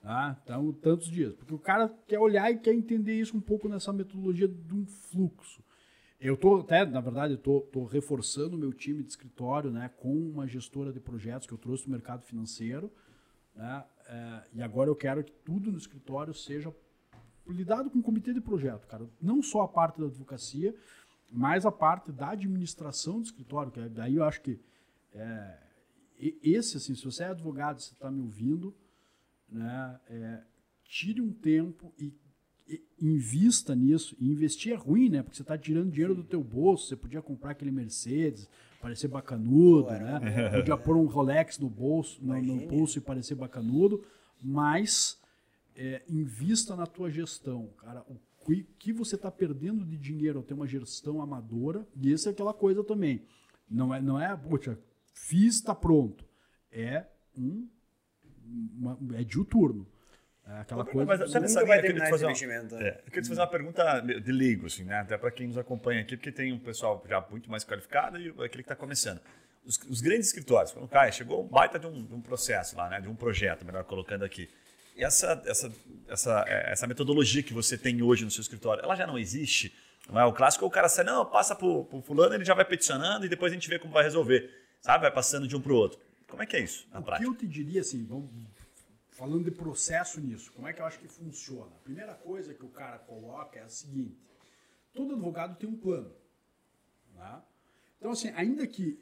Tá? Então, tantos dias. Porque o cara quer olhar e quer entender isso um pouco nessa metodologia de um fluxo. Eu tô até, na verdade, eu tô reforçando o meu time de escritório, né, com uma gestora de projetos que eu trouxe do mercado financeiro, né, é, e agora eu quero que tudo no escritório seja lidado com o comitê de projeto, cara. Não só a parte da advocacia, mas a parte da administração do escritório, que é- daí eu acho que é, esse, assim, se você é advogado, você está me ouvindo, né, é, tire um tempo e, e invista nisso. E investir é ruim, né? Porque você está tirando dinheiro do teu bolso. Você podia comprar aquele Mercedes, parecer bacanudo, né? Podia pôr um Rolex no bolso, no, no pulso e parecer bacanudo, mas é, invista na tua gestão, cara. O que, que você está perdendo de dinheiro ao ter uma gestão amadora? E essa é aquela coisa também. Não é, não é, puxa, fiz, está pronto. É um uma- é diuturno. É aquela coisa. Mas, nunca nessa vai linha, eu fazer uma- investimento. É, eu queria te fazer uma pergunta de leigo, assim, né? Até para quem nos acompanha aqui, porque tem um pessoal já muito mais qualificado e aquele que está começando. Os, os grandes escritórios, quando cai, chegou um baita de um, de um processo lá, né? De um projeto, melhor colocando aqui. Essa, essa, essa, é, essa metodologia que você tem hoje no seu escritório, ela já não existe? Não é o clássico, o cara sai, não, passa pro, pro fulano, ele já vai peticionando e depois a gente vê como vai resolver. Sabe? Vai passando de um para o outro. Como é que é isso na O que prática? eu te diria assim, vamos, falando de processo nisso, como é que eu acho que funciona? A primeira coisa que o cara coloca é a seguinte: todo advogado tem um plano. né? Então, assim, ainda que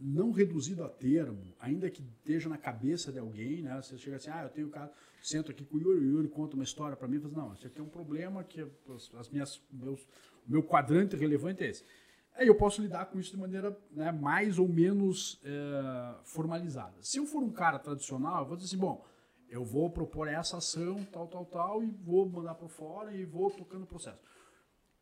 não reduzido a termo, ainda que esteja na cabeça de alguém, né? Você chega assim, ah, eu tenho um caso, sento aqui com o Yuri, o Yuri conta uma história para mim, e fala, assim, não, isso aqui é um problema que as, as minhas, meus, meu quadrante relevante é esse. Aí eu posso lidar com isso de maneira né, mais ou menos eh, formalizada. Se eu for um cara tradicional, eu vou dizer assim, bom, eu vou propor essa ação, tal, tal, tal, e vou mandar para fora e vou tocando o processo.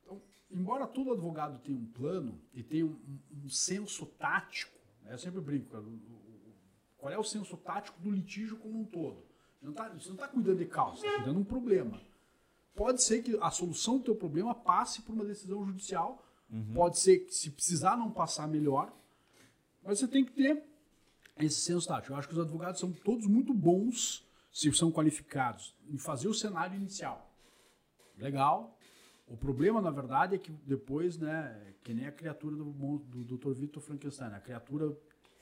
Então, embora todo advogado tenha um plano e tenha um- um senso tático, né, eu sempre brinco, cara, o- o- qual é o senso tático do litígio como um todo? Você não está você não tá cuidando de causa, você está cuidando de um problema. Pode ser que a solução do teu problema passe por uma decisão judicial, pode ser que se precisar não passar melhor, mas você tem que ter esse senso tático. Eu acho que os advogados são todos muito bons, se são qualificados, em fazer o cenário inicial. Legal. O problema, na verdade, é que depois, né, que nem a criatura do, do Dr. Victor Frankenstein, a criatura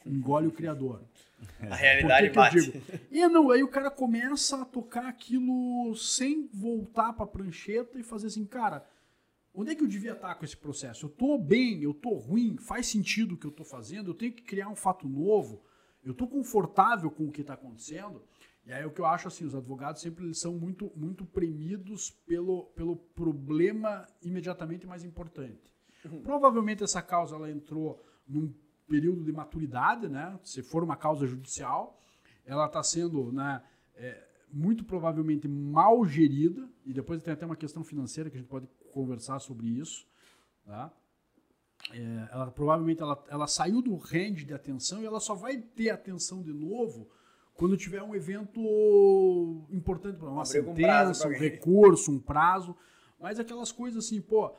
engole o criador. A Por realidade que que bate. digo? E não, aí o cara começa a tocar aquilo sem voltar para a prancheta e fazer assim, cara, onde é que eu devia estar com esse processo? Eu tô bem, eu tô ruim, faz sentido o que eu tô fazendo, eu tenho que criar um fato novo, eu tô confortável com o que está acontecendo. E aí o que eu acho assim, os advogados sempre eles são muito muito premidos pelo, pelo problema imediatamente mais importante. Provavelmente essa causa ela entrou num período de maturidade, né? Se for uma causa judicial, ela está sendo, né, é, muito provavelmente mal gerida e depois tem até uma questão financeira que a gente pode conversar sobre isso, tá? É, ela provavelmente ela, ela saiu do range de atenção e ela só vai ter atenção de novo quando tiver um evento importante para uma prazo sentença, um alguém. recurso, um prazo, mas aquelas coisas assim, pô,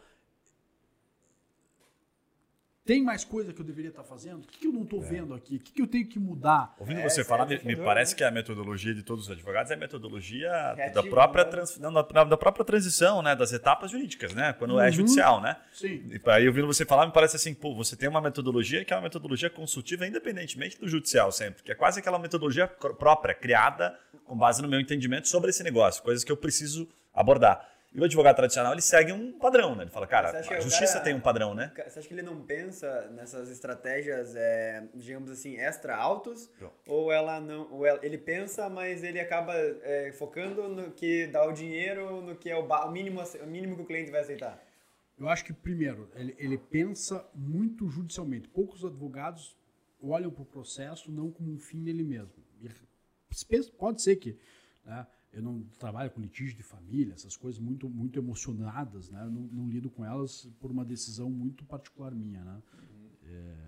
tem mais coisa que eu deveria estar fazendo? O que, que eu não estou vendo aqui? O que, que eu tenho que mudar? Ouvindo É, você é falar, me, me parece que a metodologia de todos os advogados é a metodologia da Reativa, própria, né? trans, não, da, da própria transição, né? Das etapas jurídicas, né? Quando é Uhum. judicial, né? Sim. E aí, ouvindo você falar, me parece assim, pô, você tem uma metodologia que é uma metodologia consultiva independentemente do judicial sempre, que é quase aquela metodologia própria, criada com base no meu entendimento sobre esse negócio, coisas que eu preciso abordar. E o advogado tradicional, ele segue um padrão, né? Ele fala, cara, a justiça cara- tem um padrão, né? Você acha que ele não pensa nessas estratégias, é, digamos assim, extra altos? Ou ela não. Ou ela- ele pensa, mas ele acaba é, focando no que dá o dinheiro, no que é o, o mínimo, a- o mínimo que o cliente vai aceitar? Eu acho que, primeiro, ele, ele pensa muito judicialmente. Poucos advogados olham para o processo não como um fim nele mesmo. Pode ser que né, eu não trabalho com litígio de família, essas coisas muito, muito emocionadas, né? eu não, não lido com elas por uma decisão muito particular minha. Né? É,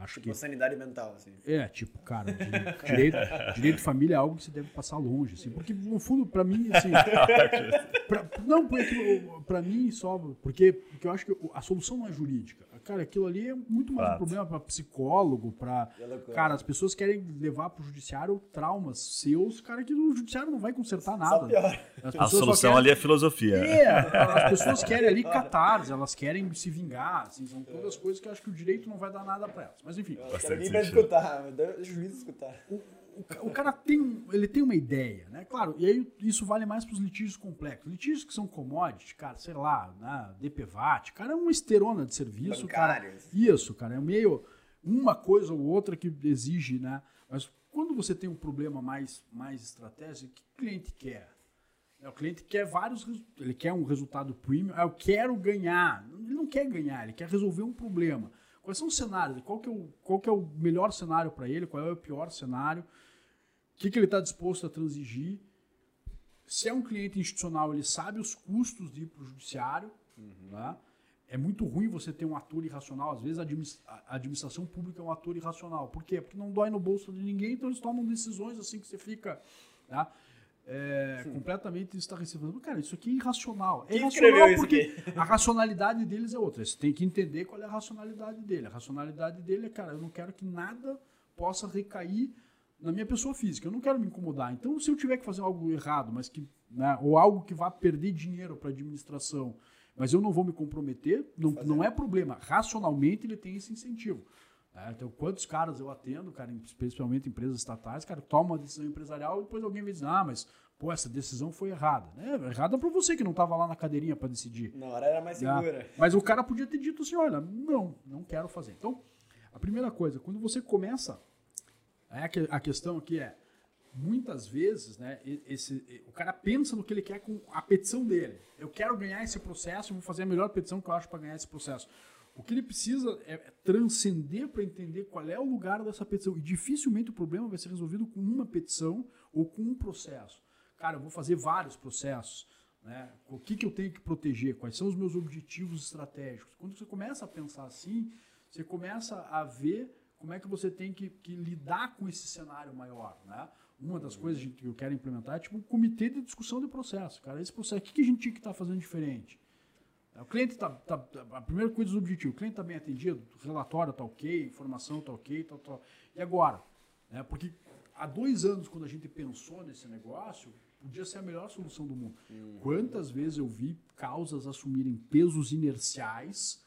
acho Tipo, que sanidade mental, assim. é, tipo, cara, di- direito, direito de família é algo que você deve passar longe, assim, porque no fundo, pra mim, assim, pra- não, porque pra mim só, porque, porque eu acho que a solução não é jurídica. Cara, aquilo ali é muito mais um problema pra psicólogo, pra, É loucura. cara, as pessoas querem levar pro judiciário traumas seus, cara, que o judiciário não vai consertar nada. Só pior. As A solução querem- ali é filosofia. é, as pessoas querem ali catarse, elas querem se vingar, assim, são todas coisas que eu acho que o direito não vai dar nada pra elas. Mas enfim, Eu Bastante quero alguém pra sentido. escutar, deixa o juiz escutar. o, o o cara tem, ele tem uma ideia, né? Claro, e aí isso vale mais para os litígios complexos. Litígios que são commodities, cara, sei lá, né? DPVAT, cara, é uma esterona de serviço, cara. Isso, cara, é meio uma coisa ou outra que exige, né? Mas quando você tem um problema mais, mais estratégico, o que o cliente quer? É, O cliente quer vários, ele quer um resultado premium, ah, eu quero ganhar. Ele não quer ganhar, ele quer resolver um problema. Quais são os cenários? Qual que é o, qual que é o melhor cenário para ele? Qual é o pior cenário? O que, que ele está disposto a transigir? Se é um cliente institucional, ele sabe os custos de ir para o judiciário. Tá? É muito ruim você ter um ator irracional. Às vezes a adminis- a administração pública é um ator irracional. Por quê? Porque não dói no bolso de ninguém, então eles tomam decisões assim que você fica. Tá? É, completamente estarrecido. Cara, isso aqui é irracional. É Quem irracional porque a racionalidade deles é outra. Você tem que entender qual é a racionalidade dele. A racionalidade dele é, cara, eu não quero que nada possa recair na minha pessoa física. Eu não quero me incomodar. Então, se eu tiver que fazer algo errado, mas que, né, ou algo que vá perder dinheiro para a administração, mas eu não vou me comprometer, não, não é problema. Racionalmente, ele tem esse incentivo. Né? Então, quantos caras eu atendo, cara, especialmente empresas estatais, cara, toma uma decisão empresarial e depois alguém vai dizer, ah, mas, pô, essa decisão foi errada. É, errada para você que não estava lá na cadeirinha para decidir. Na hora era mais né? segura. Mas o cara podia ter dito assim, olha, não, não quero fazer. Então, a primeira coisa, quando você começa, é a que- a questão aqui é, muitas vezes, né, esse, o cara pensa no que ele quer com a petição dele. Eu quero ganhar esse processo, vou fazer a melhor petição que eu acho para ganhar esse processo. O que ele precisa é transcender para entender qual é o lugar dessa petição. E dificilmente o problema vai ser resolvido com uma petição ou com um processo. Cara, eu vou fazer vários processos. Né? O que, que eu tenho que proteger? Quais são os meus objetivos estratégicos? Quando você começa a pensar assim, você começa a ver como é que você tem que, que lidar com esse cenário maior. Né? Uma das coisas que eu quero implementar é tipo um comitê de discussão de processo. Cara, esse processo, o que, que a gente tinha que estar fazendo diferente? O cliente está. Tá, tá- a primeira coisa do objetivo, o cliente está bem atendido, o relatório está ok, informação está ok, tal, tal. E agora? Né? Porque há dois anos, quando a gente pensou nesse negócio, podia ser a melhor solução do mundo. Quantas vezes eu vi causas assumirem pesos inerciais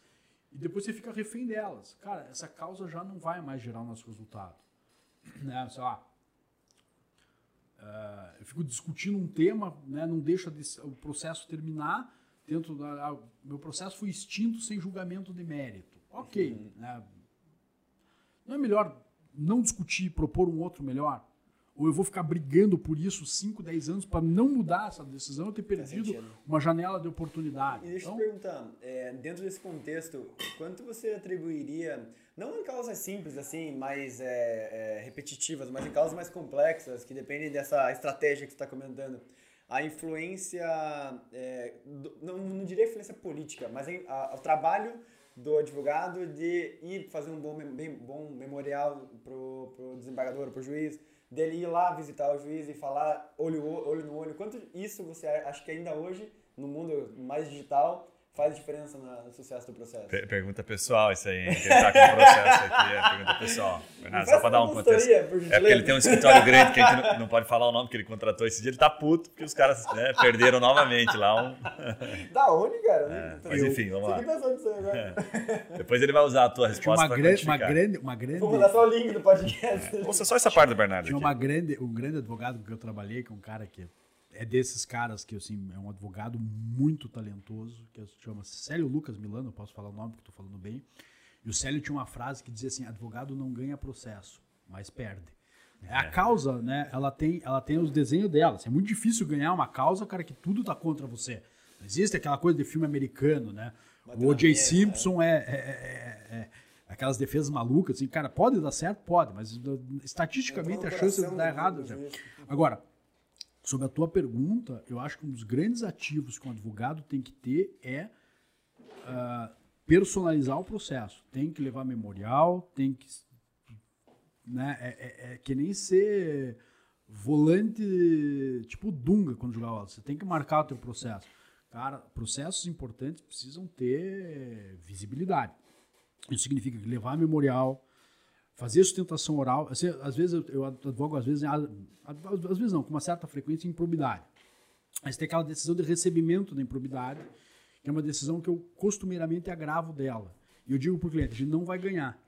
e depois você fica refém delas? Cara, essa causa já não vai mais gerar o nosso resultado. Né? Sei lá, ah, eu fico discutindo um tema, né, não deixa o processo terminar. Dentro ah, meu processo foi extinto sem julgamento de mérito. Ok. né? Não é melhor não discutir e propor um outro melhor? Ou eu vou ficar brigando por isso 5, 10 anos para não mudar essa decisão e ter perdido uma janela de oportunidade? E deixa eu Então, te perguntar, é, dentro desse contexto, quanto você atribuiria, não em causas simples assim, mais é, é, repetitivas, mas em causas mais complexas, que dependem dessa estratégia que você está comentando, a influência, é, do- não, não diria influência política, mas em, a- o trabalho do advogado de ir fazer um bom, bem, bom memorial pro, pro desembargador, pro juiz, dele ir lá visitar o juiz e falar olho, olho no olho. Quanto isso você acha que ainda hoje, no mundo mais digital, faz diferença na- no sucesso do processo? Per- Pergunta pessoal isso aí, hein? Que ele tá com o processo aqui, é pergunta pessoal. Bernardo, só Faz pra dar um contexto. É porque ele tem um escritório grande que a gente não, não pode falar o nome que ele contratou esse dia. Ele tá puto porque os caras né, perderam novamente lá um. Da onde, cara? É, mas enfim, vamos lá. Agora. Depois ele vai usar a tua resposta uma, para grande, uma grande, uma grande, Vou mandar só o link do podcast. Ouça só essa parte do Bernardo Tinha aqui. uma grande, um grande advogado que eu trabalhei, que é um cara que é desses caras que assim, é um advogado muito talentoso, que se chama Célio Lucas Milano, eu posso falar o nome porque estou falando bem. E o Célio tinha uma frase que dizia assim: advogado não ganha processo, mas perde. É, A causa, né, ela tem, ela tem os desenhos dela. Assim, é muito difícil ganhar uma causa, cara, que tudo tá contra você. Não existe aquela coisa de filme americano, né? Bater O O.J. mesa, Simpson é, é- é- é- aquelas defesas malucas, assim, cara, pode dar certo? Pode, mas uh, estatisticamente a chance de dar errado. né? né? Agora, sobre a tua pergunta, eu acho que um dos grandes ativos que um advogado tem que ter é ah, personalizar o processo. Tem que levar memorial, tem que. Né, é, é- é que nem ser volante tipo Dunga quando jogar. Você tem que marcar o teu processo. Cara, processos importantes precisam ter visibilidade. Isso significa levar memorial, fazer sustentação oral. Assim, às vezes eu, eu advogo, às vezes, às vezes não, com uma certa frequência, improbidade. Mas tem aquela decisão de recebimento da improbidade, que é uma decisão que eu costumeiramente agravo dela. E eu digo para o cliente, a gente não vai ganhar.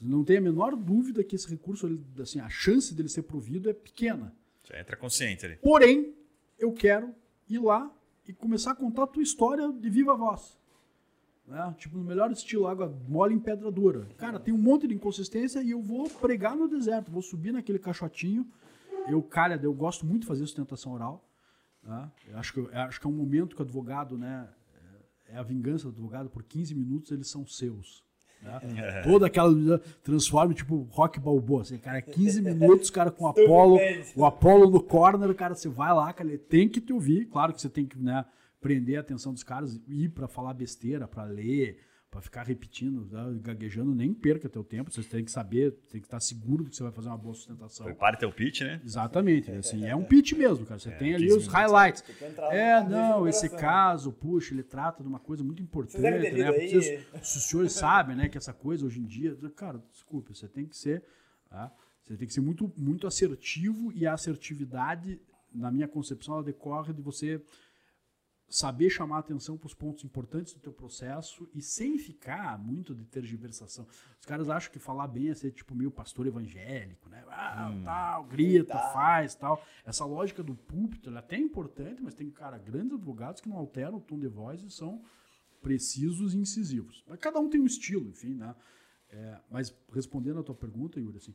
Não tem a menor dúvida que esse recurso, assim, a chance dele ser provido é pequena. Já entra consciente ali. Porém, eu quero ir lá e começar a contar a tua história de viva voz. Né? Tipo, no melhor estilo, água mole em pedra dura. Cara, tem um monte de inconsistência e eu vou pregar no deserto, vou subir naquele caixotinho. Eu, calha, eu gosto muito de fazer sustentação oral. né? Acho que, acho que é um momento que o advogado, né, é a vingança do advogado, por 15 minutos eles são seus. Né? Toda aquela transforma tipo rock balboa, assim, cara, 15 minutos, cara, com o Apolo, o Apolo no corner, cara, você vai lá, cara, ele tem que te ouvir, claro que você tem que, né, prender a atenção dos caras, ir para falar besteira, para ler, para ficar repetindo, né, gaguejando, nem perca teu tempo. Você tem que saber, tem que estar seguro de que você vai fazer uma boa sustentação. Prepare teu pitch, né? Exatamente. Assim, é um pitch mesmo, cara. Você é, tem ali os minutos. highlights. É, não, esse caso, puxa, ele trata de uma coisa muito importante, né? Porque os, os senhores sabem, né, que essa coisa hoje em dia, cara, desculpe, você tem que ser, tá? você tem que ser muito, muito assertivo e a assertividade, na minha concepção, ela decorre de você saber chamar atenção para os pontos importantes do teu processo e sem ficar muito de tergiversação. Os caras acham que falar bem é ser tipo meio pastor evangélico, né? Ah, hum. tal, grita, tá. faz, tal. Essa lógica do púlpito, ela é até importante, mas tem, cara, grandes advogados que não alteram o tom de voz e são precisos e incisivos. Mas cada um tem um estilo, enfim, né? É, mas respondendo a tua pergunta, Yuri, assim,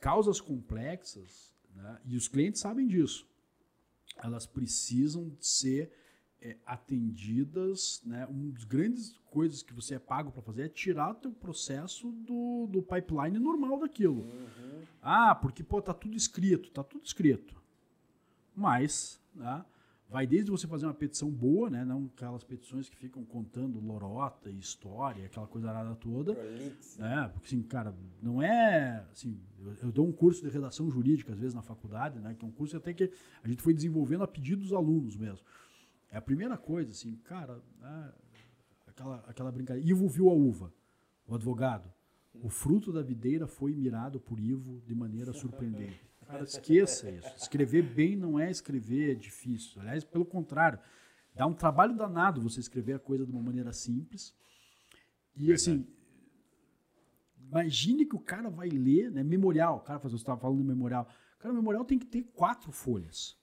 causas complexas, né? E os clientes sabem disso. Elas precisam ser é, atendidas, né? Uma das grandes coisas que você é pago para fazer é tirar o teu processo do, do pipeline normal daquilo. Uhum. Ah, porque pô, tá tudo escrito, tá tudo escrito. Mas, né? Vai desde você fazer uma petição boa, né? Não aquelas petições que ficam contando lorota e história, aquela coisa nada toda. Né? Porque, assim, cara, não é. Assim, eu, eu, dou um curso de redação jurídica, às vezes, na faculdade, né? Que é um curso até que a gente foi desenvolvendo a pedido dos alunos mesmo. É a primeira coisa, assim, cara, né, aquela, aquela brincadeira. Ivo viu a uva, o advogado. O fruto da videira foi mirado por Ivo de maneira surpreendente. Cara, esqueça isso. Escrever bem não é escrever difícil. Aliás, pelo contrário, dá um trabalho danado você escrever a coisa de uma maneira simples. E Verdade. assim, imagine que o cara vai ler, né? Memorial, o cara, você estava falando de memorial. Cara, o memorial tem que ter quatro folhas.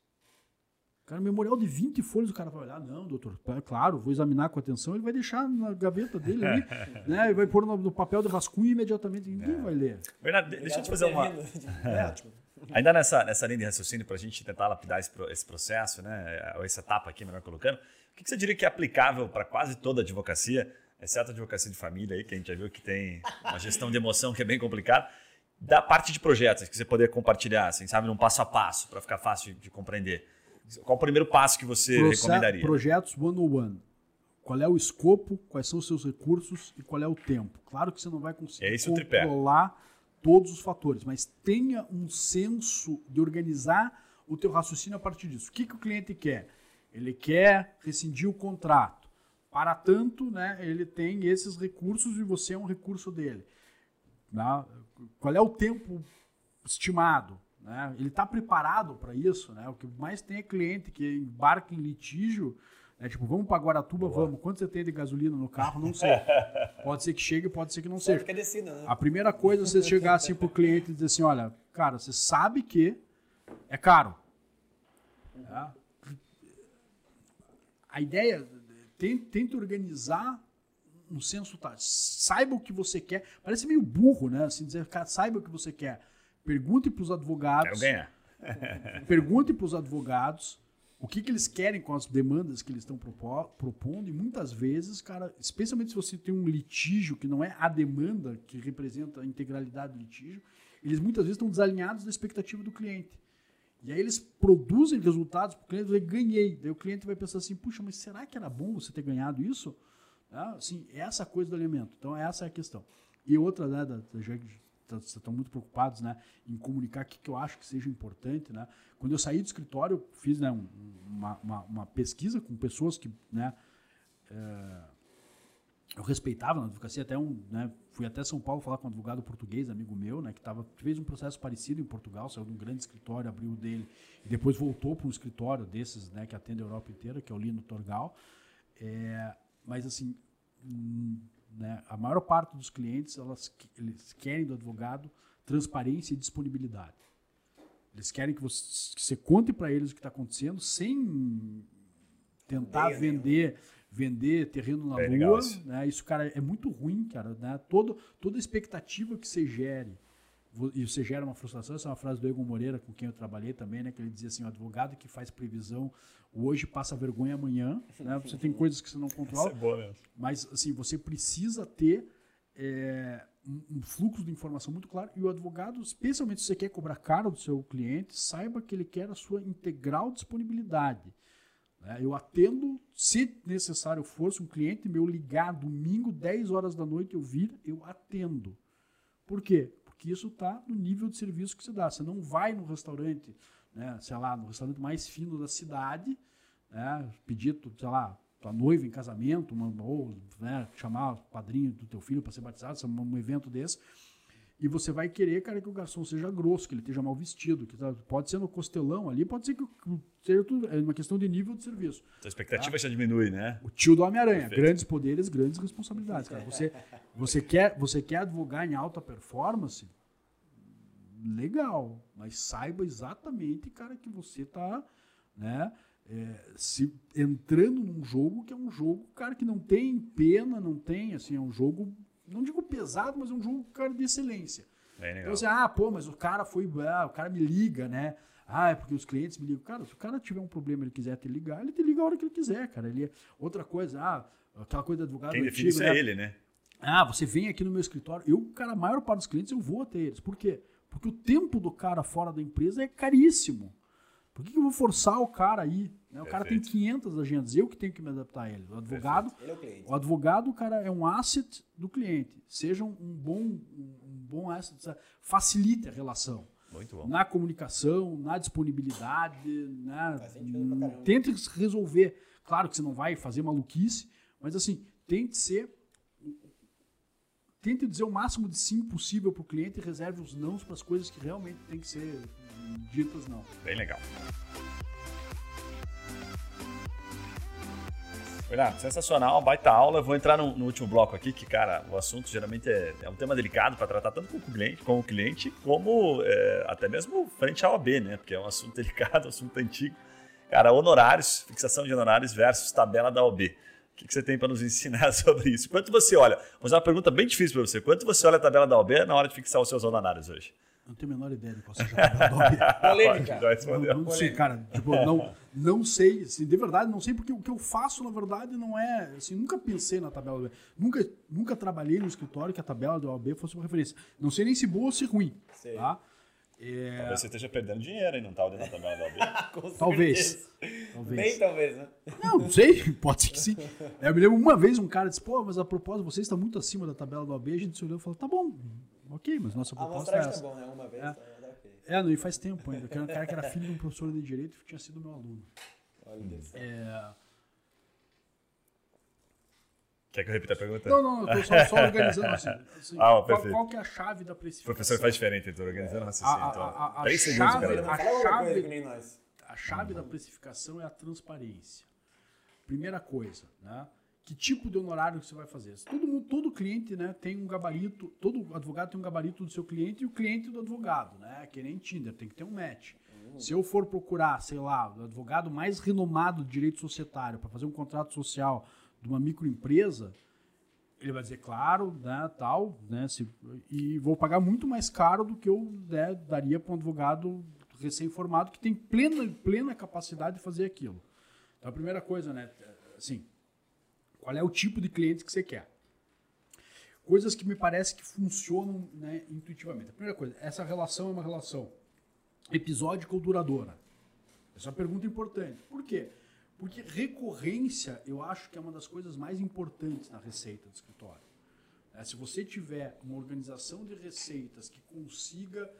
Cara, memorial de 20 folhas, o cara vai olhar, não, doutor, claro, vou examinar com atenção, ele vai deixar na gaveta dele ali, né? E vai pôr no, no, papel de rascunho imediatamente, ninguém é. vai ler. Bernardo, deixa eu te fazer uma. É, Ainda nessa, nessa linha de raciocínio, para a gente tentar lapidar esse, esse processo, né? Ou essa etapa aqui, melhor colocando, o que, que você diria que é aplicável para quase toda a advocacia, exceto a advocacia de família aí, que a gente já viu que tem uma gestão de emoção que é bem complicada, da parte de projetos que você poderia compartilhar, assim, sabe, num passo a passo, para ficar fácil de compreender. Qual o primeiro passo que você Proce recomendaria? Projetos one on one. Qual é o escopo, quais são os seus recursos e qual é o tempo. Claro que você não vai conseguir é controlar todos os fatores, mas tenha um senso de organizar o teu raciocínio a partir disso. O que, que o cliente quer? Ele quer rescindir o contrato. Para tanto, né, ele tem esses recursos e você é um recurso dele. Né? Qual é o tempo estimado? Né? Ele está preparado para isso. Né? O que mais tem é cliente que embarca em litígio. Né? Tipo, vamos para Guaratuba, Boa. vamos. Quanto você tem de gasolina no carro? Não sei. pode ser que chegue, pode ser que não seja. Descida, né? A primeira coisa é você chegar assim para o cliente e dizer assim: olha, cara, você sabe que é caro. Tá? A ideia, tente organizar um senso, tá? Saiba o que você quer. Parece meio burro, né? Assim, dizer, cara, saiba o que você quer. Pergunte para os advogados. Quero ganhar. pergunte para os advogados o que, que eles querem com as demandas que eles estão propondo. E muitas vezes, cara, especialmente se você tem um litígio que não é a demanda que representa a integralidade do litígio, eles muitas vezes estão desalinhados da expectativa do cliente. E aí eles produzem resultados para o cliente e ganhei. Daí o cliente vai pensar assim, puxa, mas será que era bom você ter ganhado isso? Ah, assim, essa coisa do alimento. Então essa é a questão. E outra, né, da, da estão muito preocupados né, em comunicar o que, que eu acho que seja importante. Né? Quando eu saí do escritório, eu fiz né, um, uma, uma, uma, pesquisa com pessoas que né, é, eu respeitava na advocacia. Até um, né, fui até São Paulo falar com um advogado português, amigo meu, né, que tava, fez um processo parecido em Portugal, saiu de um grande escritório, abriu o dele e depois voltou para um escritório desses né, que atende a Europa inteira, que é o Lino Torgal. É, mas assim, hum, né? A maior parte dos clientes elas, eles querem do advogado transparência e disponibilidade. Eles querem que você, que você conte para eles o que está acontecendo sem tentar vender vender terreno na é lua. Né? Isso, cara, é muito ruim, cara. Né? Todo, toda expectativa que você gere e você gera uma frustração. Essa é uma frase do Egon Moreira, com quem eu trabalhei também, né? Que ele dizia assim: o advogado que faz previsão hoje passa vergonha amanhã. Né? Você tem coisas que você não controla. Isso é boa mesmo. Mas assim, você precisa ter é, um, fluxo de informação muito claro. E o advogado, especialmente se você quer cobrar caro do seu cliente, saiba que ele quer a sua integral disponibilidade. Né? Eu atendo, se necessário for, se um cliente meu ligar domingo, 10 horas da noite, eu vir, eu atendo. Por quê? Porque isso está no nível de serviço que você dá. Você não vai no restaurante, né, sei lá, no restaurante mais fino da cidade, né, pedir, sei lá, tua noiva em casamento, uma, ou né, chamar o padrinho do teu filho para ser batizado, um evento desse, e você vai querer, cara, que o garçom seja grosso, que ele esteja mal vestido, que tá, pode ser no costelão ali, pode ser que seja tudo, é uma questão de nível de serviço. A expectativa tá? já diminui, né? O tio do Homem-Aranha, grandes poderes, grandes responsabilidades, cara. Você, você, quer, você quer advogar em alta performance? Legal, mas saiba exatamente, cara, que você tá, né, é, se entrando num jogo que é um jogo, cara, que não tem pena, não tem, assim, é um jogo não digo pesado, mas é um jogo, cara, de excelência. Então, assim, ah, pô, mas o cara foi, ah, o cara me liga, né? Ah, é porque os clientes me ligam. Cara, se o cara tiver um problema e ele quiser te ligar, ele te liga a hora que ele quiser, cara. Ele, é outra coisa, ah, aquela coisa do advogado Quem define isso é né? ele, né? Ah, você vem aqui no meu escritório. Eu, cara, a maior parte dos clientes eu vou até eles. Por quê? Porque o tempo do cara fora da empresa é caríssimo. Por que, que eu vou forçar o cara aí? Né? O cara tem 500 agendas, eu que tenho que me adaptar a ele. O advogado, ele é o, cliente. o advogado, cara, é um asset do cliente. Seja um bom, um bom asset, facilite a relação. Muito bom. Na comunicação, na disponibilidade, né? tente resolver. Claro que você não vai fazer maluquice, mas assim, tente ser tente dizer o máximo de sim possível para o cliente e reserve os nãos para as coisas que realmente tem que ser ditas não. Bem legal. Renato, sensacional, baita aula. Eu vou entrar no, no, último bloco aqui, que, cara, o assunto geralmente é, é um tema delicado para tratar tanto com o cliente, com o cliente como é, até mesmo frente ao AB, né? Porque é um assunto delicado, um assunto antigo. Cara, honorários, fixação de honorários versus tabela da OB. O que, que você tem para nos ensinar sobre isso? Quanto você olha? Vou fazer uma pergunta bem difícil para você. Quanto você olha a tabela da OB na hora de fixar os seus honorários hoje? Não tenho a menor ideia de qual seja a tabela Polêmica. Não, não sei, cara. Tipo, não, não sei. Assim, de verdade, não sei, porque o que eu faço, na verdade, não é. Assim, nunca pensei na tabela do OAB. Nunca, nunca trabalhei no escritório que a tabela do OAB fosse uma referência. Não sei nem se boa ou se ruim. Sei. Tá? É... Talvez você esteja perdendo dinheiro e não está olhando a tabela do OAB. talvez. talvez. Bem, talvez, né? Não, não sei. Pode ser que sim. Eu me lembro uma vez um cara disse: pô, mas a propósito, você está muito acima da tabela do OAB. A gente se olhou e falou: tá bom, Ok, mas nossa proposta é essa. Tá bom, né? Uma vez. É, tá, tá okay. é não, e faz tempo ainda. Que era um cara que era filho de um professor de direito que tinha sido meu aluno. Olha isso. É... Quer que eu repita a pergunta? Não, não, eu tô só, só organizando assim. assim ah, qual, qual, que é a chave da precificação? O professor faz diferente, estou organizando é. raciocínio. A, a, a, a, Três chave, segundos. A chave, a chave da precificação é a transparência. Primeira coisa, né? Que tipo de honorário você vai fazer. Todo, todo cliente né, tem um gabarito, todo advogado tem um gabarito do seu cliente e o cliente do advogado, né? Que nem Tinder, tem que ter um match. Uhum. Se eu for procurar, sei lá, o advogado mais renomado de direito societário para fazer um contrato social de uma microempresa, ele vai dizer, claro, né, tal, né, se, e vou pagar muito mais caro do que eu né, daria para um advogado recém-formado que tem plena, plena capacidade de fazer aquilo. Então, a primeira coisa, né, assim, qual é o tipo de cliente que você quer? Coisas que me parece que funcionam né, intuitivamente. A primeira coisa, essa relação é uma relação episódica ou duradoura? Essa é uma pergunta importante. Por quê? Porque recorrência, eu acho que é uma das coisas mais importantes na receita do escritório. É, se você tiver uma organização de receitas que consiga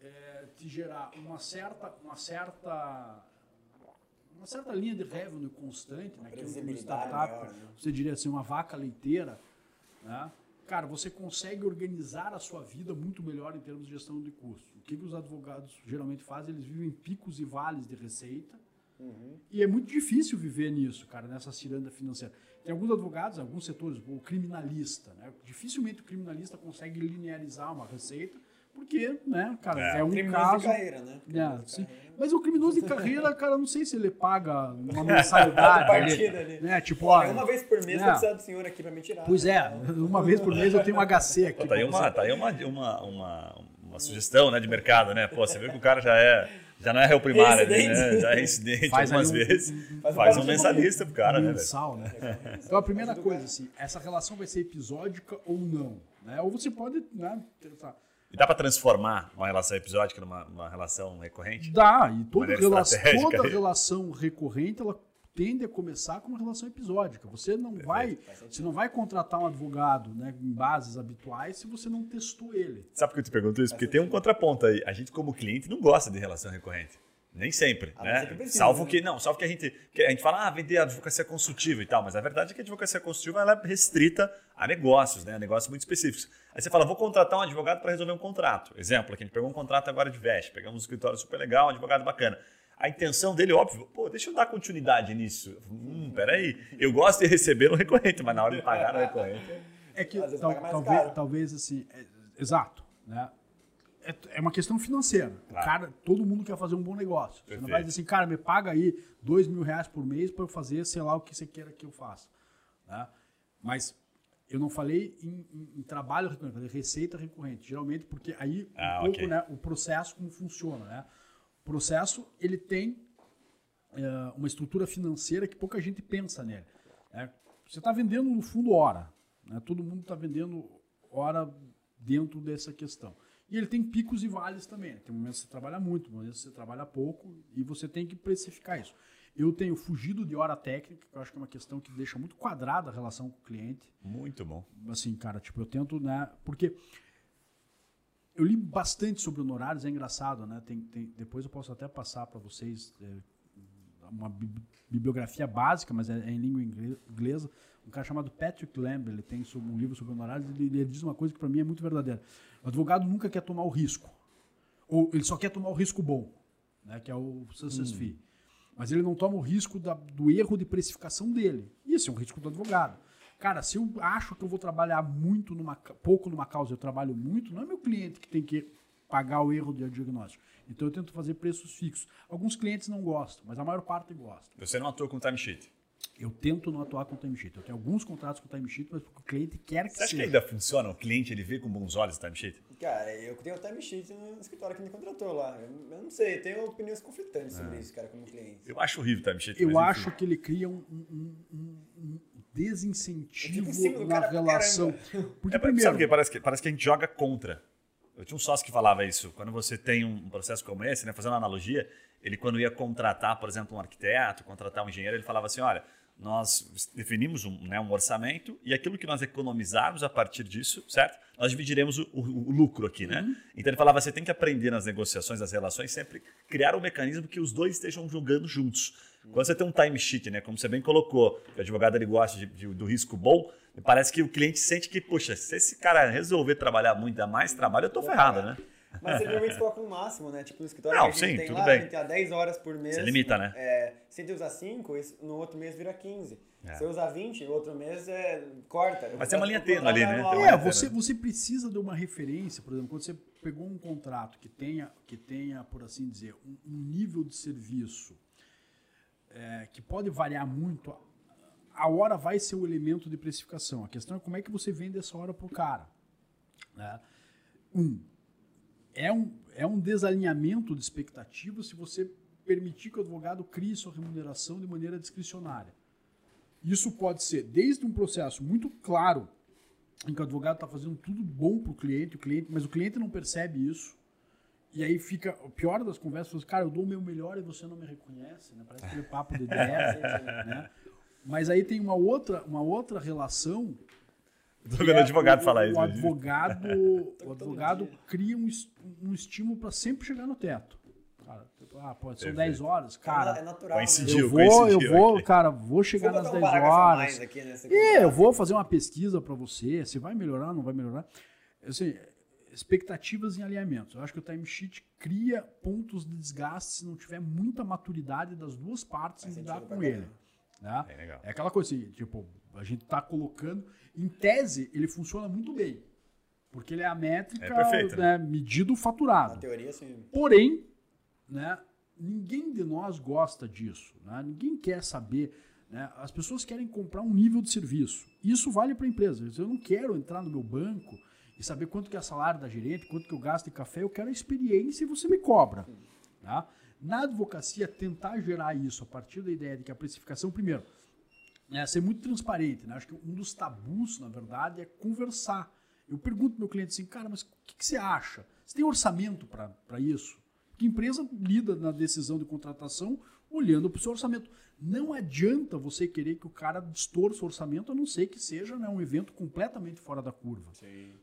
é, te gerar uma certa, uma certa uma certa linha de revenue constante, né? Que é startup, maior, né? você diria assim, uma vaca leiteira, né? Cara, você consegue organizar a sua vida muito melhor em termos de gestão de custos. O que, que os advogados geralmente fazem? Eles vivem picos e vales de receita. Uhum. E é muito difícil viver nisso, cara, nessa ciranda financeira. Tem alguns advogados, alguns setores, o criminalista, né? Dificilmente o criminalista consegue linearizar uma receita porque, né, cara, é, é um caso. Carreira, né? É, sim. Mas o criminoso de carreira, cara, não sei se ele paga uma mensalidade. partida ali. Né? Tipo, ó, uma vez por mês é. eu preciso do senhor aqui pra me tirar. Pois é, uma vez por mês eu tenho um HC aqui. Pô, tá aí, uma, tá aí uma, uma, uma, uma, sugestão né, de mercado, né? Pô, você vê que o cara já é. Já não é réu primário, né? Já é incidente faz algumas um, vezes. Um, faz, faz um mensalista pro cara, né? Mensal, né? Então a primeira coisa, assim, essa relação vai ser episódica ou não. Né? Ou você pode né, tentar e dá para transformar uma relação episódica numa, numa relação recorrente? Dá, e toda, relação, toda relação recorrente ela tende a começar com uma relação episódica. Você não Perfeito. vai, você não vai contratar um advogado, né, em bases habituais se você não testou ele. Sabe por que eu te pergunto isso? Porque tem um contraponto aí. A gente como cliente não gosta de relação recorrente. Nem sempre, ah, né? Precisa, salvo né? que não, salvo que a gente que a gente fala, ah, vender advocacia consultiva e tal, mas a verdade é que a advocacia consultiva ela é restrita a negócios, né? A negócios muito específicos. Aí você fala, vou contratar um advogado para resolver um contrato. Exemplo, aqui a gente pegou um contrato agora de veste, pegamos um escritório super legal, um advogado bacana. A intenção dele, óbvio, pô, deixa eu dar continuidade nisso. Hum, peraí, eu gosto de receber no recorrente, mas na hora de pagar no recorrente. É que tal, talvez, talvez assim, é, exato, né? É, é uma questão financeira. Claro. Cara, todo mundo quer fazer um bom negócio. Perfeito. Você não vai dizer assim, cara, me paga aí dois mil reais por mês para eu fazer, sei lá, o que você queira que eu faça. Né? Mas eu não falei em, em, em trabalho recorrente, falei receita recorrente. Geralmente, porque aí ah, um pouco, okay. né, o processo como funciona. Né? O processo, ele tem é, uma estrutura financeira que pouca gente pensa nele. Né? Você está vendendo, no fundo, hora. Né? Todo mundo está vendendo hora dentro dessa questão. E ele tem picos e vales também. Né? Tem momentos que você trabalha muito, momentos que você trabalha pouco, e você tem que precificar isso. Eu tenho fugido de hora técnica, que eu acho que é uma questão que deixa muito quadrada a relação com o cliente. Muito bom. Assim, cara, tipo, eu tento, né? Porque eu li bastante sobre honorários, é engraçado, né? Tem, tem, depois eu posso até passar para vocês é, uma bibliografia básica, mas é, é, em língua inglesa. Um cara chamado Patrick Lamb, ele tem um livro sobre honorários, ele, ele diz uma coisa que para mim é muito verdadeira. O advogado nunca quer tomar o risco. Ou ele só quer tomar o risco bom, né, que é o success hum. fee. Mas ele não toma o risco da, do erro de precificação dele. Isso é um risco do advogado. Cara, se eu acho que eu vou trabalhar muito numa pouco numa causa, eu trabalho muito, não é meu cliente que tem que pagar o erro de diagnóstico. Então eu tento fazer preços fixos. Alguns clientes não gostam, mas a maior parte gosta. Você não atua com timesheet? Eu tento não atuar com timesheet. Eu tenho alguns contratos com timesheet, mas porque o cliente quer que Você acha seja. que ainda funciona? O cliente ele vê com bons olhos o timesheet? Cara, eu tenho o timesheet no escritório que me contratou lá. Eu não sei, tenho opiniões conflitantes sobre é. isso, cara, como cliente. Eu acho horrível o timesheet. Eu acho enfim. que ele cria um, um, um, um desincentivo na relação. Porque, é, primeiro, sabe o que? Parece, que? parece que a gente joga contra. Eu tinha um sócio que falava isso. Quando você tem um processo como esse, né, fazendo uma analogia, ele quando ia contratar, por exemplo, um arquiteto, contratar um engenheiro, ele falava assim, olha, nós definimos um, né, um, orçamento e aquilo que nós economizarmos a partir disso, certo? Nós dividiremos o, o, o lucro aqui, né? Uhum. Então ele falava, você tem que aprender nas negociações, nas relações, sempre criar um mecanismo que os dois estejam jogando juntos. Quando você tem um timesheet, né, como você bem colocou, que o advogado ele gosta de, de, do risco bom, parece que o cliente sente que, poxa, se esse cara resolver trabalhar muito, dar mais trabalho, eu estou ferrado, né? Mas você normalmente coloca um máximo, né? Tipo, no escritório não, que a gente sim, tem lá, bem. a gente tem 10 horas por mês. Você limita, né? É, se você usar 5, no outro mês vira 15. É. Se você usar 20, no outro mês é, corta. Mas tem uma linha tênue ali, né? É, você, você precisa de uma referência, por exemplo, quando você pegou um contrato que tenha, que tenha por assim dizer, um, um nível de serviço é, que pode variar muito, a hora vai ser o elemento de precificação. A questão é como é que você vende essa hora para o cara. Né? Um, é um, é um desalinhamento de expectativas se você permitir que o advogado crie sua remuneração de maneira discricionária. Isso pode ser desde um processo muito claro, em que o advogado está fazendo tudo bom para o cliente, cliente, mas o cliente não percebe isso. E aí fica o pior das conversas, cara, eu dou o meu melhor e você não me reconhece, né? Parece aquele papo de 10, né? Mas aí tem uma outra, uma outra relação Tô vendo é, advogado o, falar isso. O advogado, o advogado cria um, um estímulo para sempre chegar no teto. Cara, tipo, ah, pode ser 10 horas, cara. É natural. Né? Coincidiu, eu vou, eu vou, aqui. cara, vou chegar vou nas 10 horas. Aqui, né, e eu vou fazer uma pesquisa para você, se vai melhorar, não vai melhorar. Assim, expectativas em alinhamento. Eu acho que o timesheet cria pontos de desgaste se não tiver muita maturidade das duas partes em lidar com ele. Né? É, é aquela coisa assim, tipo, a gente está colocando. Em tese, ele funciona muito bem. Porque ele é a métrica é perfeito, né, né? medido faturado. Na teoria, sim. Porém, né, ninguém de nós gosta disso. Né? Ninguém quer saber. Né? As pessoas querem comprar um nível de serviço. Isso vale para a empresa. Eu não quero entrar no meu banco e saber quanto que é salário da gerente, quanto que eu gasto em café. Eu quero a experiência e você me cobra. Tá? Na advocacia, tentar gerar isso a partir da ideia de que a precificação, primeiro, é ser muito transparente. Né? Acho que um dos tabus, na verdade, é conversar. Eu pergunto ao meu cliente assim, cara, mas o que, que você acha? Você tem orçamento para isso? Porque a empresa lida na decisão de contratação olhando para o seu orçamento. Não adianta você querer que o cara distorça o orçamento, a não ser que seja né, um evento completamente fora da curva.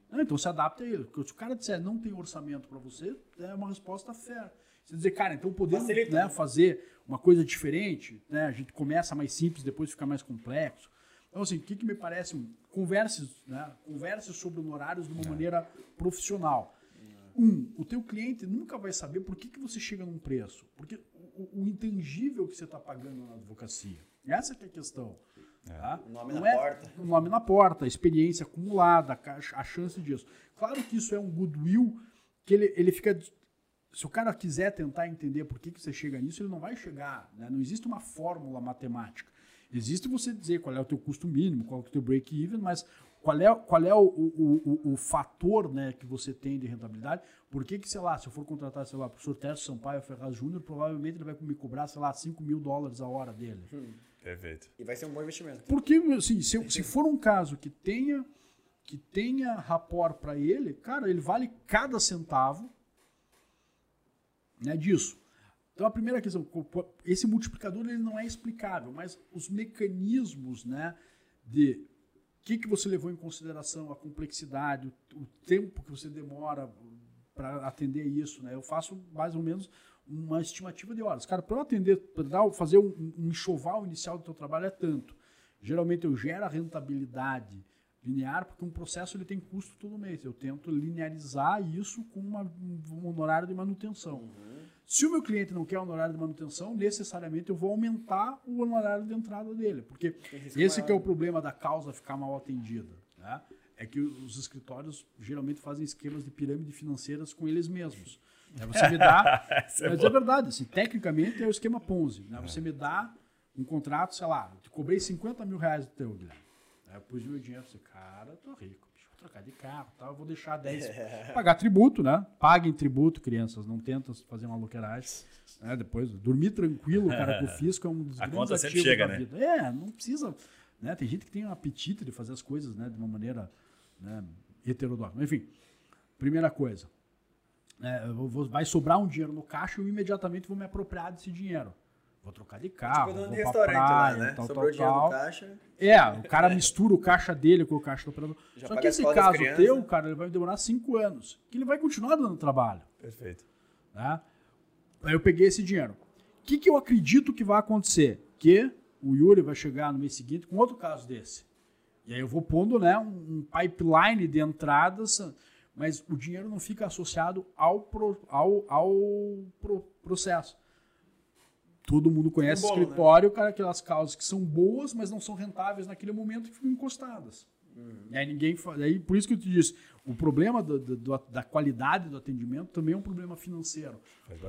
Não, então se adapta a ele. Porque se o cara disser não tem orçamento para você, é uma resposta fair. Você dizer, cara, então podemos né, fazer uma coisa diferente, né? A gente começa mais simples, depois fica mais complexo. Então, assim, o que, que me parece? Converse, né? Converse sobre honorários de uma é. maneira profissional. Um, o teu cliente nunca vai saber por que, que você chega num preço. Porque o, o intangível que você está pagando na advocacia. Essa que é a questão. É. Tá? O nome Não na é porta. O nome na porta, a experiência acumulada, a chance disso. Claro que isso é um goodwill que ele, ele fica se o cara quiser tentar entender por que, que você chega nisso, ele não vai chegar. Né? Não existe uma fórmula matemática. Existe você dizer qual é o teu custo mínimo, qual é o teu break-even, mas qual é, qual é o, o, o, o, fator né, que você tem de rentabilidade? Por que, que, sei lá, se eu for contratar, sei lá, o professor Tércio Sampaio Ferraz Júnior, provavelmente ele vai me cobrar, sei lá, 5 mil dólares a hora dele. Hum. Perfeito. E vai ser um bom investimento. Porque, assim, se, se for um caso que tenha que tenha rapport para ele, cara, ele vale cada centavo né, disso. Então a primeira questão, esse multiplicador ele não é explicável, mas os mecanismos né, de o que, que você levou em consideração, a complexidade, o, o tempo que você demora para atender isso. Né? Eu faço mais ou menos uma estimativa de horas. Cara, para eu atender, para fazer um, um enxoval inicial do teu trabalho é tanto. Geralmente eu gero a rentabilidade linear, porque um processo ele tem custo todo mês. Eu tento linearizar isso com uma, um honorário de manutenção. Uhum. Se o meu cliente não quer honorário de manutenção, necessariamente eu vou aumentar o honorário de entrada dele, porque esse que é o problema da causa ficar mal atendida. Né? É que os escritórios geralmente fazem esquemas de pirâmide financeiras com eles mesmos. Né? Você me dá, é mas é verdade, assim, tecnicamente é o esquema Ponzi. Né? Você me dá um contrato, sei lá, te cobrei 50 mil reais do teu, Guilherme. Aí eu pus meu dinheiro, falei, cara, tô rico, bicho, vou trocar de carro, eu vou deixar 10, é. pagar tributo, né? Paguem tributo, crianças, não tentem fazer uma loqueiragem. Né? Depois, dormir tranquilo, cara, com o fisco é um dos A grandes conta sempre chega, da né? vida. É, não precisa, né? Tem gente que tem um apetite de fazer as coisas, né, de uma maneira né, heterodoxa. Enfim, primeira coisa, é, vou, vai sobrar um dinheiro no caixa e eu imediatamente vou me apropriar desse dinheiro. Vou trocar de carro. Tipo, vou pra praia, lá, né? Tal, Sobrou tal, dinheiro tal. caixa. É, o cara mistura o caixa dele com o caixa do operador. Já Só que esse caso teu, cara, ele vai demorar cinco anos. Que ele vai continuar dando trabalho. Perfeito. Né? Aí eu peguei esse dinheiro. O que, que eu acredito que vai acontecer? Que o Yuri vai chegar no mês seguinte com outro caso desse. E aí eu vou pondo né, um pipeline de entradas, mas o dinheiro não fica associado ao, pro, ao, ao pro, processo todo mundo conhece o né? escritório, né? cara, aquelas causas que são boas, mas não são rentáveis naquele momento e ficam encostadas. Uhum. Aí ninguém aí por isso que eu te disse, o problema do, do, da qualidade do atendimento também é um problema financeiro.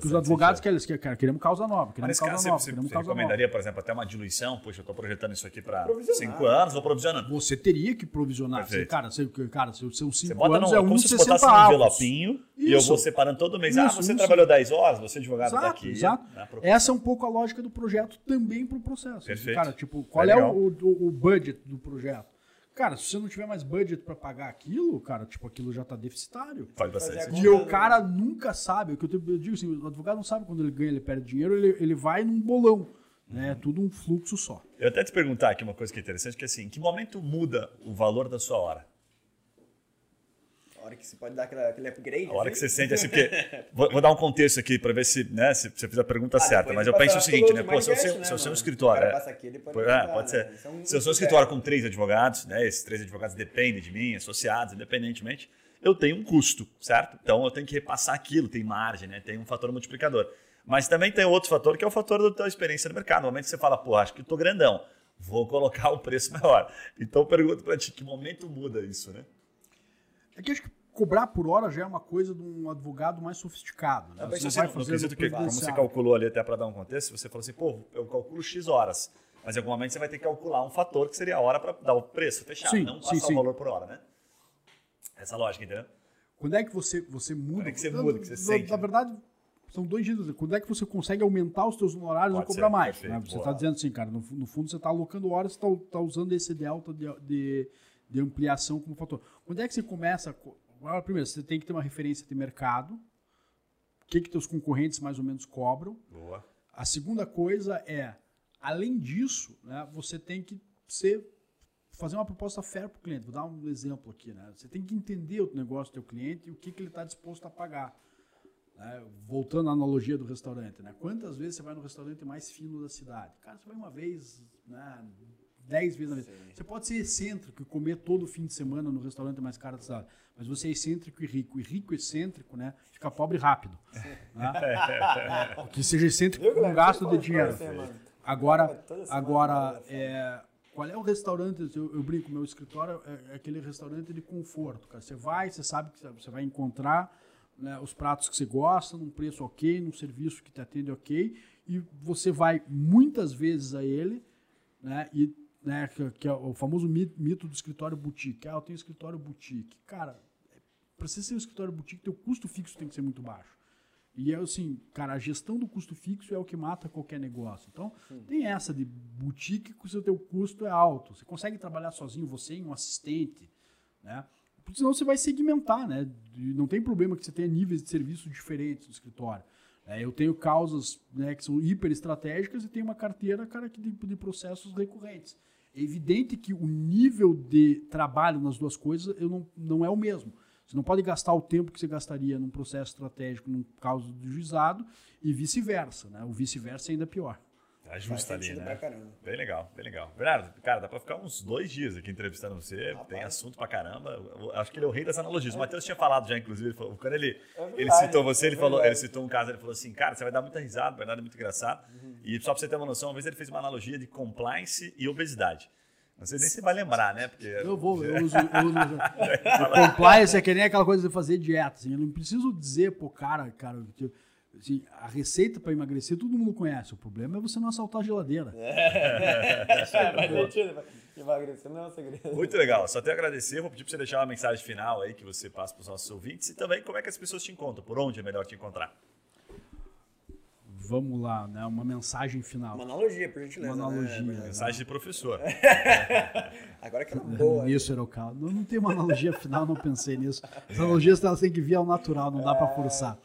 Os advogados querem, querem, queremos causa nova, queremos Mas, causa cara, nova. Você, queremos você causa recomendaria, nova. por exemplo, até uma diluição? Poxa, eu estou projetando isso aqui para cinco anos, vou provisionando. Você teria que provisionar. Você, cara, você, cara, seus cinco você bota anos no, é um como se botasse um envelopinho e eu vou separando todo mês. Ah, isso, ah, você isso. trabalhou 10 horas, você é advogado exato, daqui. Exato. Essa é um pouco a lógica do projeto também para o processo. Perfeito. Cara, tipo, qual é, é o, o, o budget do projeto? Cara, se você não tiver mais budget para pagar aquilo, cara, tipo, aquilo já tá deficitário. Faz bastante E o cara nunca sabe, o que eu, digo assim, o advogado não sabe quando ele ganha, ele perde dinheiro, ele, ele vai num bolão. Né? É tudo um fluxo só. Eu até te perguntar aqui uma coisa que é interessante, que é assim, em que momento muda o valor da sua hora? A hora que você pode dar aquela, aquele upgrade. A hora assim? que você sente assim, porque. vou, vou, dar um contexto aqui para ver se, né, se você fiz a pergunta ah, certa. Mas eu penso o seguinte, né? Pô, se eu, se eu sou um escritório. É, aqui, é, pode ser. Né? Se eu sou um escritório com três advogados, né? Esses três advogados dependem de mim, associados, independentemente, eu tenho um custo, certo? Então eu tenho que repassar aquilo, tem margem, né? Tem um fator multiplicador. Mas também tem outro fator que é o fator da tua experiência no mercado. No momento que você fala, pô, acho que eu tô grandão, vou colocar o preço maior. Então eu pergunto para ti, que momento muda isso, né? É que acho que cobrar por hora já é uma coisa de um advogado mais sofisticado. Né? Você vai fazer que, como você calculou ali até para dar um contexto, você falou assim, pô, eu calculo X horas. Mas em algum momento você vai ter que calcular um fator que seria a hora para dar o preço fechado, sim, não passar sim, sim. o valor por hora, né? Essa lógica, entendeu? Quando é que você, você muda? Quando é que você muda, que você na, sente? Na né? verdade, são dois jeitos. Quando é que você consegue aumentar os seus honorários Pode e cobrar ser, mais? Perfeito, né? Você está dizendo assim, cara, no, no, fundo você está alocando horas, você está tá usando esse delta de, de, de ampliação como fator. Quando é que você começa primeiro, você tem que ter uma referência de mercado. O que que teus concorrentes mais ou menos cobram? Boa. A segunda coisa é, além disso, né, você tem que ser fazer uma proposta fair para o cliente. Vou dar um exemplo aqui. Né? Você tem que entender o negócio do teu cliente e o que, que ele está disposto a pagar. Né? Voltando à analogia do restaurante. Né? Quantas vezes você vai no restaurante mais fino da cidade? Cara, você vai uma vez, né? Dez vezes na vez. Sim. Você pode ser excêntrico e comer todo fim de semana no restaurante mais caro da cidade. Mas você é excêntrico e rico. E rico e excêntrico, né? Fica pobre rápido. Né? que seja excêntrico com gasto de dinheiro. Agora, agora é, qual é o restaurante? Eu, eu brinco, meu escritório é, é aquele restaurante de conforto. Cara. Você vai, você sabe que você vai encontrar né, os pratos que você gosta, num preço ok, num serviço que te atende ok, e você vai muitas vezes a ele, né, e, né, que, que é o famoso mito do escritório boutique. Ah, eu tenho escritório boutique. Cara, para você ser um escritório boutique, teu custo fixo tem que ser muito baixo. E é assim, cara, a gestão do custo fixo é o que mata qualquer negócio. Então, Sim. tem essa de boutique que o seu teu custo é alto. Você consegue trabalhar sozinho, você e um assistente, né? Porque senão você vai segmentar, né? E não tem problema que você tenha níveis de serviço diferentes no escritório. É, eu tenho causas né, que são hiper estratégicas e tenho uma carteira, cara, que de, de processos recorrentes. É evidente que o nível de trabalho nas duas coisas eu não, não é o mesmo. Você não pode gastar o tempo que você gastaria num processo estratégico, num caso de juizado, e vice-versa. Né? O vice-versa é ainda pior. Tá justo ali, né? Bem legal, bem legal. Bernardo, cara, dá pra ficar uns dois dias aqui entrevistando você. Rapaz. Tem assunto pra caramba. Eu acho que ele é o rei das analogias. O Matheus tinha falado já, inclusive, falou, quando ele, é verdade, ele citou você, ele, é falou, ele citou um caso, ele falou assim, cara, você vai dar muita risada, o Bernardo é muito engraçado. Uhum. E só pra você ter uma noção, uma vez ele fez uma analogia de compliance e obesidade. Não sei nem se vai lembrar, né? Porque... Eu vou, eu uso. Eu uso compliance é que nem aquela coisa de fazer dieta. Assim, eu não preciso dizer pro cara, cara, assim, a receita para emagrecer todo mundo conhece. O problema é você não assaltar a geladeira. É, emagrecer não é um segredo. Muito legal. Só tenho a agradecer. Vou pedir para você deixar uma mensagem final aí que você passa para os nossos ouvintes e também como é que as pessoas te encontram, por onde é melhor te encontrar vamos lá, né? Uma mensagem final. Uma analogia, por gentileza. Uma analogia. Né? Mensagem de professor. Agora que era boa. Nisso, era o caso. Não, não tem uma analogia final, não pensei nisso. As analogias elas têm que vir ao natural, não dá para forçar.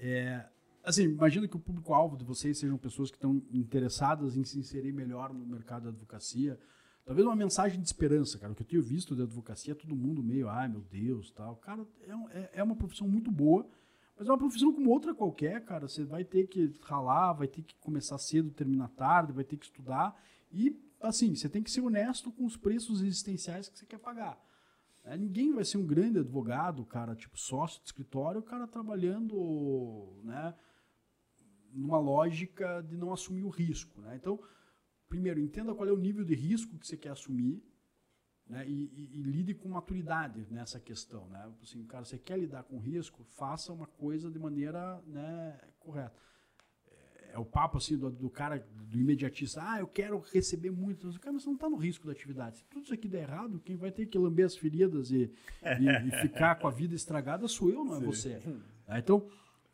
É, assim, imagino que o público-alvo de vocês sejam pessoas que estão interessadas em se inserir melhor no mercado da advocacia. Talvez uma mensagem de esperança, cara. O que eu tenho visto da advocacia, todo mundo meio, ai meu Deus, tal. Cara, é, é, é uma profissão muito boa mas é uma profissão como outra qualquer, cara. Você vai ter que ralar, vai ter que começar cedo, terminar tarde, vai ter que estudar. E, assim, você tem que ser honesto com os preços existenciais que você quer pagar. É, ninguém vai ser um grande advogado, cara, tipo sócio de escritório, o cara trabalhando, né, numa lógica de não assumir o risco, né? Então, primeiro, entenda qual é o nível de risco que você quer assumir, né, e, e, e, lide com maturidade nessa questão. Né? Assim, cara, você quer lidar com risco, faça uma coisa de maneira né, correta. É, é o papo assim do, do, cara, do imediatista, ah, eu quero receber muito. Cara, mas você não está no risco da atividade. Se tudo isso aqui der errado, quem vai ter que lamber as feridas e, e, ficar com a vida estragada sou eu, não é Sim. você. É, então,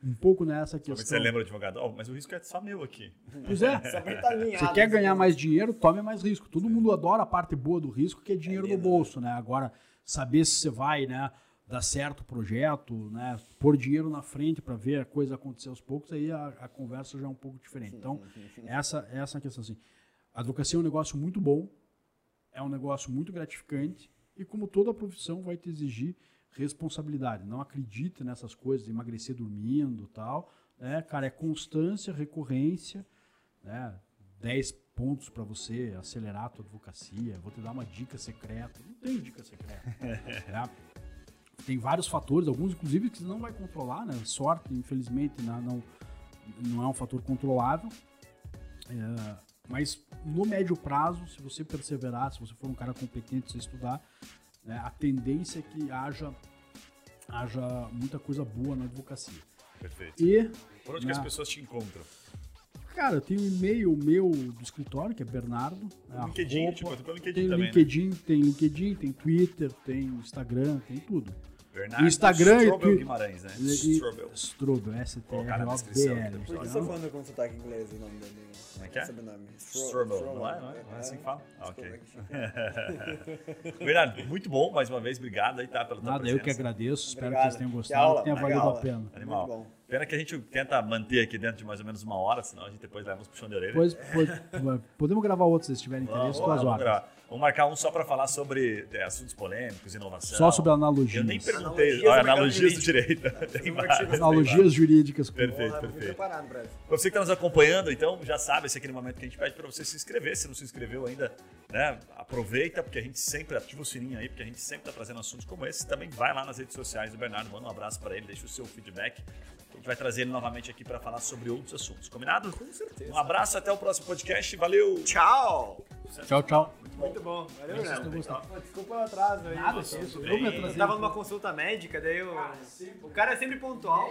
um pouco nessa questão. Você lembra o advogado, oh, mas o risco é só meu aqui. Pois é. você quer ganhar mais dinheiro, tome mais risco. Todo Sim. mundo adora a parte boa do risco, que é dinheiro é no bolso, né? Agora, saber se você vai, né, dar certo o projeto, né, pôr dinheiro na frente para ver a coisa acontecer aos poucos, aí a, a, conversa já é um pouco diferente. Então, essa, essa é a questão assim. A advocacia é um negócio muito bom, é um negócio muito gratificante, e como toda profissão vai te exigir responsabilidade. Não acredite nessas coisas, emagrecer dormindo tal. Né? Cara, é constância, recorrência, né? 10 pontos para você acelerar a tua advocacia. Vou te dar uma dica secreta. Não tem dica secreta. né? Tem vários fatores, alguns inclusive que você não vai controlar, né? Sorte, infelizmente, não, não, não é um fator controlável. É, mas no médio prazo, se você perseverar, se você for um cara competente, se estudar, né, a tendência é que haja, haja muita coisa boa na advocacia. Perfeito. E, Por onde na, que as pessoas te encontram? Cara, eu tenho um e-mail meu do escritório, que é Bernardo. É LinkedIn, te pelo LinkedIn tem também, LinkedIn, né? Tem LinkedIn, tem Twitter, tem Instagram, tem tudo. Bernardo Instagram Strobel e Guimarães, né? Strobel. Strobel, S-T-R-O-B-L. Por que você tá falando com sotaque inglês o nome dele? Como é que é? Strobel, não é? Não é, não é assim que fala? Ah, ok. Bernardo, muito bom, mais uma vez, obrigado aí, tá, pela tua Nada, presença. eu que agradeço, espero que vocês tenham gostado, que tenha valido a pena. Animal. Pena que a gente tenta manter aqui dentro de mais ou menos uma hora, senão a gente depois leva uns puxão de orelha. Pois, pode- podemos gravar outros se tiverem interesse, duas horas. gravar. Vamos marcar um só para falar sobre é, assuntos polêmicos, inovação. Só sobre analogias. Eu nem perguntei. Analogias mercado analogias do direito. Tem Tem várias, Analogias jurídicas. com- Perfeito, Porra, perfeito. preparado pra isso. Pra você que está nos acompanhando, então já sabe, esse é aquele momento que a gente pede para você se inscrever. Se não se inscreveu ainda, né, aproveita, porque a gente sempre ativa o sininho aí, porque a gente sempre está trazendo assuntos como esse. Também vai lá nas redes sociais do Bernardo, manda um abraço para ele, deixa o seu feedback. A gente vai trazer ele novamente aqui para falar sobre outros assuntos. Combinado? Com certeza. Um abraço, até o próximo podcast. Valeu! Tchau! Tchau, tchau. Muito bom. Valeu, Léo. Desculpa o atraso aí. Nada. Eu me Eu atrasei. tava numa consulta médica, daí eu... o cara é sempre pontual.